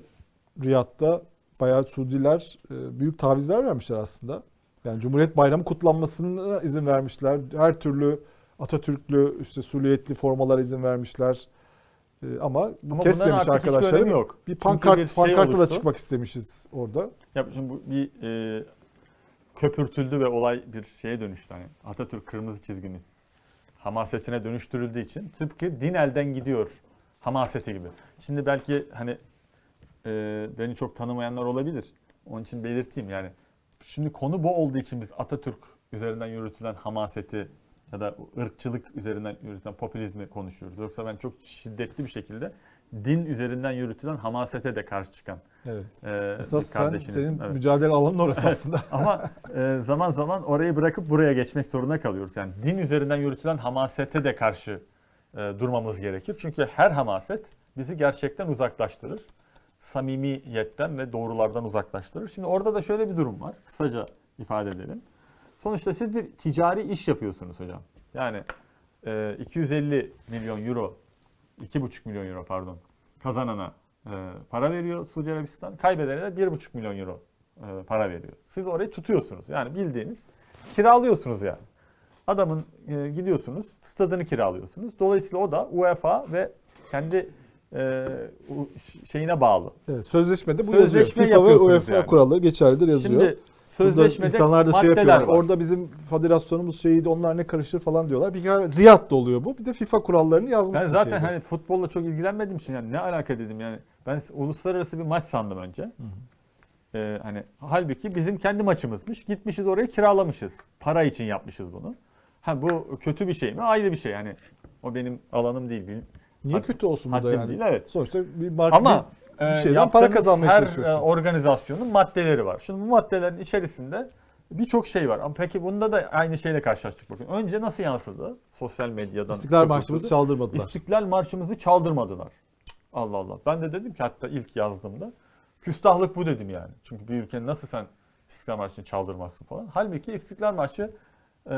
Riyad'da bayağı Suudiler e, büyük tavizler vermişler aslında. Yani Cumhuriyet Bayramı kutlanmasına izin vermişler. Her türlü Atatürklü, işte Suliyetli formalara izin vermişler. Ee, ama, Ama kesmemiş arkadaşlarım. yok. Bir pankart, bir şey pankartla da çıkmak istemişiz orada. Ya şimdi bu bir e, köpürtüldü ve olay bir şeye dönüştü. Hani Atatürk kırmızı çizgimiz hamasetine dönüştürüldüğü için tıpkı din elden gidiyor hamaseti gibi. Şimdi belki hani e, beni çok tanımayanlar olabilir. Onun için belirteyim yani. Şimdi konu bu olduğu için biz Atatürk üzerinden yürütülen hamaseti ya da ırkçılık üzerinden yürütülen popülizmi konuşuyoruz. Yoksa ben çok şiddetli bir şekilde din üzerinden yürütülen hamasete de karşı çıkan Evet. e, Esas sen, senin Evet. mücadele alanın orası aslında. Ama e, zaman zaman orayı bırakıp buraya geçmek zorunda kalıyoruz. Yani din üzerinden yürütülen hamasete de karşı e, durmamız gerekir. Çünkü her hamaset bizi gerçekten uzaklaştırır. Samimiyetten ve doğrulardan uzaklaştırır. Şimdi orada da şöyle bir durum var. Kısaca ifade edelim. Sonuçta siz bir ticari iş yapıyorsunuz hocam. Yani e, 250 milyon euro, 2,5 milyon euro pardon kazanana e, para veriyor Suudi Arabistan. Kaybedene de 1,5 milyon euro e, para veriyor. Siz orayı tutuyorsunuz. Yani bildiğiniz kiralıyorsunuz yani. Adamın e, gidiyorsunuz, stadını kiralıyorsunuz. Dolayısıyla o da UEFA ve kendi e, şeyine bağlı. Evet, sözleşmede bu Sözleşme yazıyor. FIFA ve UEFA kuralları geçerlidir yazıyor. Şimdi sözleşmede insanlar da şey yapıyorlar. var. Orada bizim federasyonumuz şeydi onlar ne karışır falan diyorlar. Bir kere Riyad'da oluyor bu. Bir de FIFA kurallarını yazmışsın. Ben zaten şeyde. hani futbolla çok ilgilenmediğim için yani ne alaka dedim yani. Ben uluslararası bir maç sandım önce. Ee, hani halbuki bizim kendi maçımızmış. Gitmişiz oraya kiralamışız. Para için yapmışız bunu. Ha bu kötü bir şey mi? Ayrı bir şey. Yani o benim alanım değil. Bil- Niye kötü olsun bu da yani? değil evet. Sonuçta bir marka Ama bir, e, şeyden para kazanmaya her çalışıyorsun. e, organizasyonun maddeleri var. Şimdi bu maddelerin içerisinde birçok şey var. Ama peki bunda da aynı şeyle karşılaştık bakın. Önce nasıl yansıdı? Sosyal medyadan. İstiklal Marşımızı çaldırmadılar. İstiklal Marşımızı çaldırmadılar. Allah Allah. Ben de dedim ki hatta ilk yazdığımda küstahlık bu dedim yani. Çünkü bir ülkenin nasıl sen İstiklal Marşı'nı çaldırmazsın falan. Halbuki İstiklal Marşı e,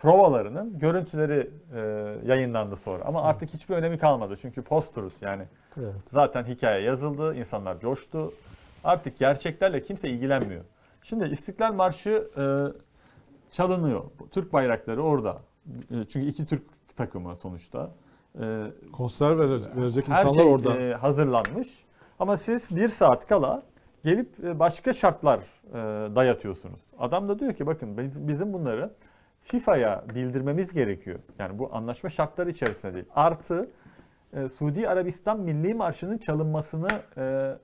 provalarının görüntüleri e, yayınlandı sonra. Ama artık hiçbir önemi kalmadı. Çünkü post-truth yani Evet. zaten hikaye yazıldı, insanlar coştu. Artık gerçeklerle kimse ilgilenmiyor. Şimdi İstiklal Marşı e, çalınıyor. Türk bayrakları orada. E, çünkü iki Türk takımı sonuçta. E, Konser verecek, verecek her insanlar şey orada. e, hazırlanmış. Ama siz bir saat kala gelip e, başka şartlar e, dayatıyorsunuz. Adam da diyor ki bakın biz- bizim bunları FIFA'ya bildirmemiz gerekiyor. Yani bu anlaşma şartları içerisinde değil. Artı e, Suudi Arabistan Milli Marşı'nın çalınmasını e,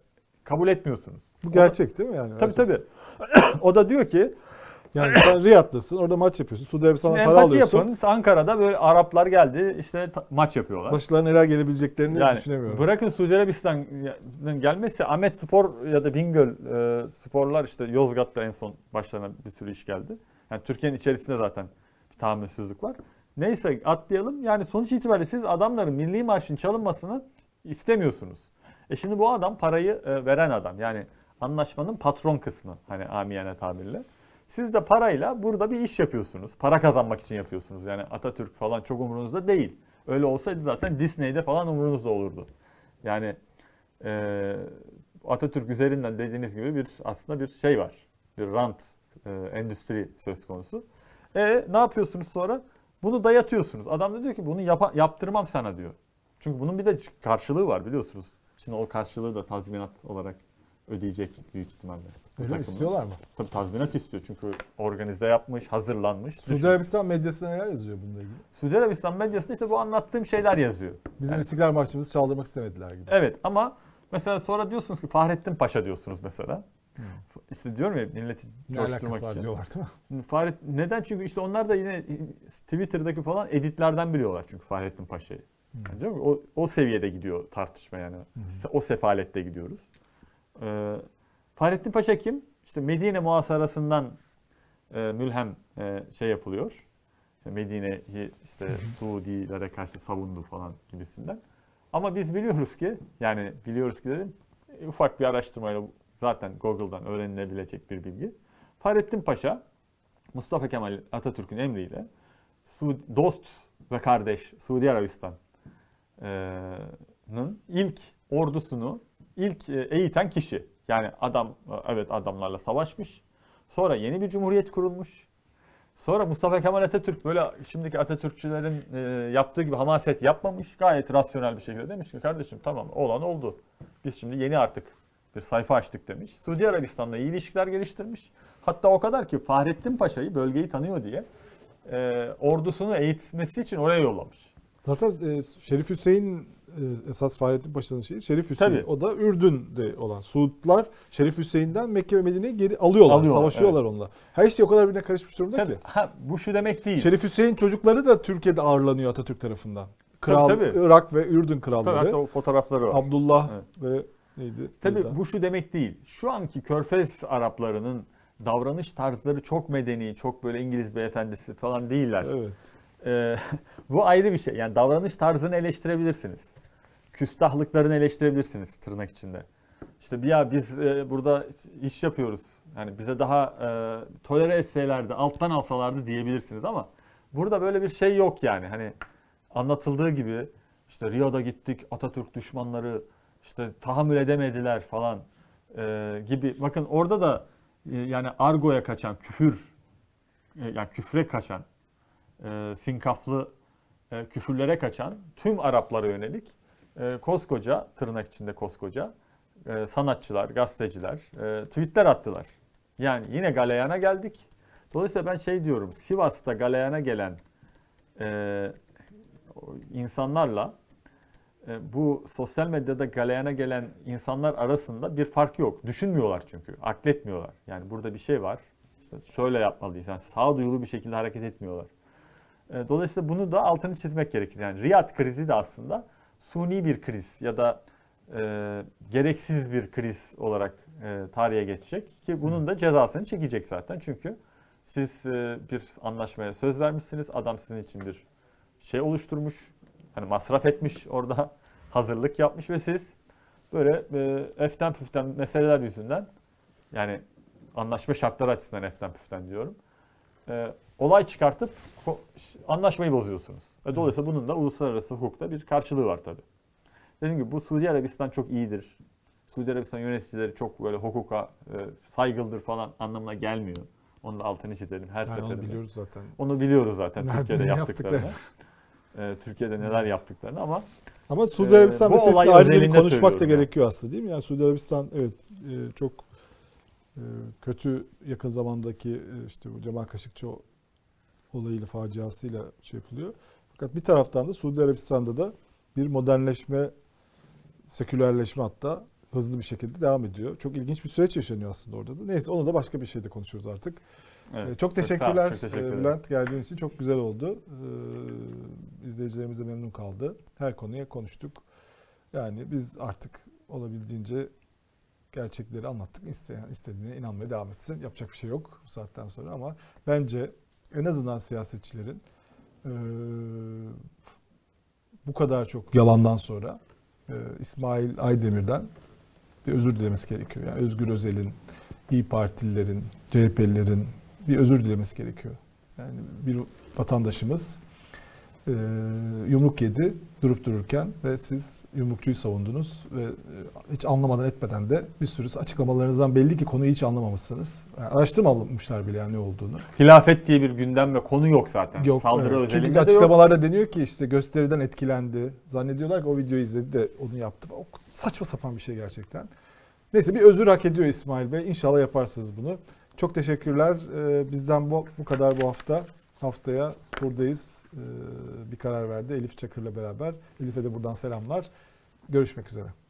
kabul etmiyorsunuz. Bu O da- gerçek değil mi yani? Tabii tabii. o da diyor ki Yani sen Riyad'dasın, orada maç yapıyorsun. Suudi Arabistan'dan para alıyorsun. yapın. Ankara'da böyle Araplar geldi işte maç yapıyorlar. Başlarına neler gelebileceklerini Yani düşünemiyorum. bırakın Suudi Arabistan'ın gelmesi Ahmet Spor ya da Bingöl e, sporlar işte Yozgat'ta en son başlarına bir sürü iş geldi. Yani Türkiye'nin içerisinde zaten bir tahammülsüzlük var. Neyse atlayalım. Yani sonuç itibariyle siz adamların milli marşın çalınmasını istemiyorsunuz. E şimdi bu adam parayı e, veren adam. Yani anlaşmanın patron kısmı hani amiyane tabirle. Siz de parayla burada bir iş yapıyorsunuz. Para kazanmak için yapıyorsunuz. Yani Atatürk falan çok umurunuzda değil. Öyle olsaydı zaten Disney'de falan umurunuzda olurdu. Yani e, Atatürk üzerinden dediğiniz gibi bir aslında bir şey var. Bir rant e, endüstri söz konusu. E ne yapıyorsunuz sonra? Bunu dayatıyorsunuz. Adam da diyor ki bunu yapa- yaptırmam sana diyor. Çünkü bunun bir de karşılığı var biliyorsunuz. Şimdi o karşılığı da tazminat olarak ödeyecek büyük ihtimalle. Öyle mi istiyorlar mı? Tabii tazminat istiyor çünkü organize yapmış, hazırlanmış. Suudi. Arabistan medyasında neler yazıyor bununla ilgili? Suudi Arabistan medyasında işte bu anlattığım şeyler yazıyor. Bizim Yani- İstiklal Marşımızı çaldırmak istemediler gibi. Evet ama mesela sonra diyorsunuz ki Fahrettin Paşa diyorsunuz mesela. İşte diyorum ya milleti Ne coşturmak için. diyorlar değil mi? Fahret, neden? Çünkü işte onlar da yine Twitter'daki falan editlerden biliyorlar çünkü Fahrettin Paşa'yı. Yani diyorum ki o, o seviyede gidiyor tartışma yani. O sefalette gidiyoruz. Ee, Fahrettin Paşa kim? İşte Medine muhasarasından e, mülhem e, şey yapılıyor. İşte Medine'yi işte Suudilere karşı savundu falan gibisinden. Ama biz biliyoruz ki yani biliyoruz ki dedim e, ufak bir araştırmayla zaten Google'dan öğrenilebilecek bir bilgi. Fahrettin Paşa Mustafa Kemal Atatürk'ün emriyle dost ve kardeş Suudi Arabistan'ın ilk ordusunu ilk e, eğiten kişi. Yani adam e, evet adamlarla savaşmış. Sonra yeni bir cumhuriyet kurulmuş. Sonra Mustafa Kemal Atatürk böyle şimdiki Atatürkçülerin e, yaptığı gibi hamaset yapmamış. Gayet rasyonel bir şekilde demiş ki kardeşim tamam olan oldu. Biz şimdi yeni artık bir sayfa açtık demiş. Suudi Arabistan'la iyi ilişkiler geliştirmiş. Hatta o kadar ki Fahrettin Paşa'yı bölgeyi tanıyor diye e, ordusunu eğitmesi için oraya yollamış. Zaten e, Şerif Hüseyin e, esas Fahrettin Paşa'nın şeyi Şerif Hüseyin. Tabii. O da Ürdün'de olan. Suudlar Şerif Hüseyin'den Mekke ve Medine'yi geri alıyorlar. Alıyorlar, savaşıyorlar onunla. Her şey o kadar birbirine karışmış durumda Tabii. ki. Ha, bu şu demek değil. Şerif Hüseyin çocukları da Türkiye'de ağırlanıyor Atatürk tarafından. Kral, Tabii, tabii. Irak ve Ürdün Tabii, kralları. hatta o fotoğrafları var. Abdullah ve neydi? Tabii Burada. bu şu demek değil. Şu anki Körfez Araplarının davranış tarzları çok medeni, çok böyle İngiliz beyefendisi falan değiller. Evet. Ee, bu ayrı bir şey. Yani davranış tarzını eleştirebilirsiniz. Küstahlıklarını eleştirebilirsiniz tırnak içinde. İşte bir ya biz e, burada iş yapıyoruz. Yani bize daha e, tolere etselerdi, alttan alsalardı diyebilirsiniz ama burada böyle bir şey yok yani. Hani anlatıldığı gibi işte Riyad'a gittik, Atatürk düşmanları işte tahammül edemediler falan e, gibi. Bakın orada da e, yani argoya kaçan, küfür e, yani küfre kaçan e, sinkaflı e, küfürlere kaçan tüm Araplara yönelik e, koskoca, tırnak içinde koskoca e, sanatçılar, gazeteciler e, tweetler attılar. Yani yine galeyana geldik. Dolayısıyla ben şey diyorum, Sivas'ta galeyana gelen e, insanlarla bu sosyal medyada galeyana gelen insanlar arasında bir fark yok. Düşünmüyorlar çünkü, akletmiyorlar. Yani burada bir şey var. İşte şöyle yapmalıyız. Yani sağduyulu bir şekilde hareket etmiyorlar. E, Dolayısıyla bunu da altını çizmek gerekir. Yani Riyad krizi de aslında suni bir kriz ya da e, gereksiz bir kriz olarak e, tarihe geçecek ki bunun da cezasını çekecek zaten. Çünkü siz e, bir anlaşmaya söz vermişsiniz. Adam sizin için bir şey oluşturmuş. Hani masraf etmiş orada hazırlık yapmış ve siz böyle e, eften püften meseleler yüzünden yani anlaşma şartları açısından eften püften diyorum. E, olay çıkartıp anlaşmayı bozuyorsunuz. Ve dolayısıyla bunun da uluslararası hukukta bir karşılığı var tabii. Dediğim gibi bu Suudi Arabistan çok iyidir. Suudi Arabistan yöneticileri çok böyle hukuka e, saygılıdır falan anlamına gelmiyor. Onun da altını çizelim her Yani onu seferinde. biliyoruz zaten. Onu biliyoruz zaten Nerede Türkiye'de ne yaptıklarını. E, Türkiye'de neler yaptıklarını ama Ama Suudi Ee, Arabistan bu meselesini ayrıca bir konuşmak da yani. gerekiyor aslında değil mi? Yani Suudi Arabistan evet e, çok e, kötü yakın zamandaki e, işte bu Cemal Kaşıkçı olayıyla faciasıyla şey yapılıyor. Fakat bir taraftan da Suudi Arabistan'da da bir modernleşme, sekülerleşme hatta hızlı bir şekilde devam ediyor. Çok ilginç bir süreç yaşanıyor aslında orada da. Neyse onu da başka bir şeyde konuşuruz artık. Evet, Ee, Çok teşekkürler çok teşekkür e, ederim. Bülent geldiğin için çok güzel oldu. Ee, İzleyicilerimiz de memnun kaldı. Her konuya konuştuk. Yani biz artık olabildiğince gerçekleri anlattık. İsteyen istediğine inanmaya devam etsin. Yapacak bir şey yok bu saatten sonra ama bence en azından siyasetçilerin e, bu kadar çok yalandan sonra e, İsmail Aydemir'den bir özür dilemesi gerekiyor. Yani Özgür Özel'in, İyi Partililerin, CHP'lilerin bir özür dilemesi gerekiyor. Yani bir vatandaşımız e, yumruk yedi durup dururken ve siz yumrukçuyu savundunuz ve e, hiç anlamadan etmeden de bir sürü açıklamalarınızdan belli ki konuyu hiç anlamamışsınız. Yani araştırmamışlar bile yani ne olduğunu. Hilafet diye bir gündem ve konu yok zaten. Yok, Saldırı evet. Çünkü özelinde de yok. açıklamalarda deniyor ki işte gösteriden etkilendi. Zannediyorlar ki o videoyu izledi de onu yaptı. O saçma sapan bir şey gerçekten. Neyse bir özür hak ediyor İsmail Bey. İnşallah yaparsınız bunu. Çok teşekkürler. Ee, bizden bu, bu kadar bu hafta. Haftaya buradayız. Ee, bir karar verdi Elif Çakır'la beraber. Elif'e de buradan selamlar. Görüşmek üzere.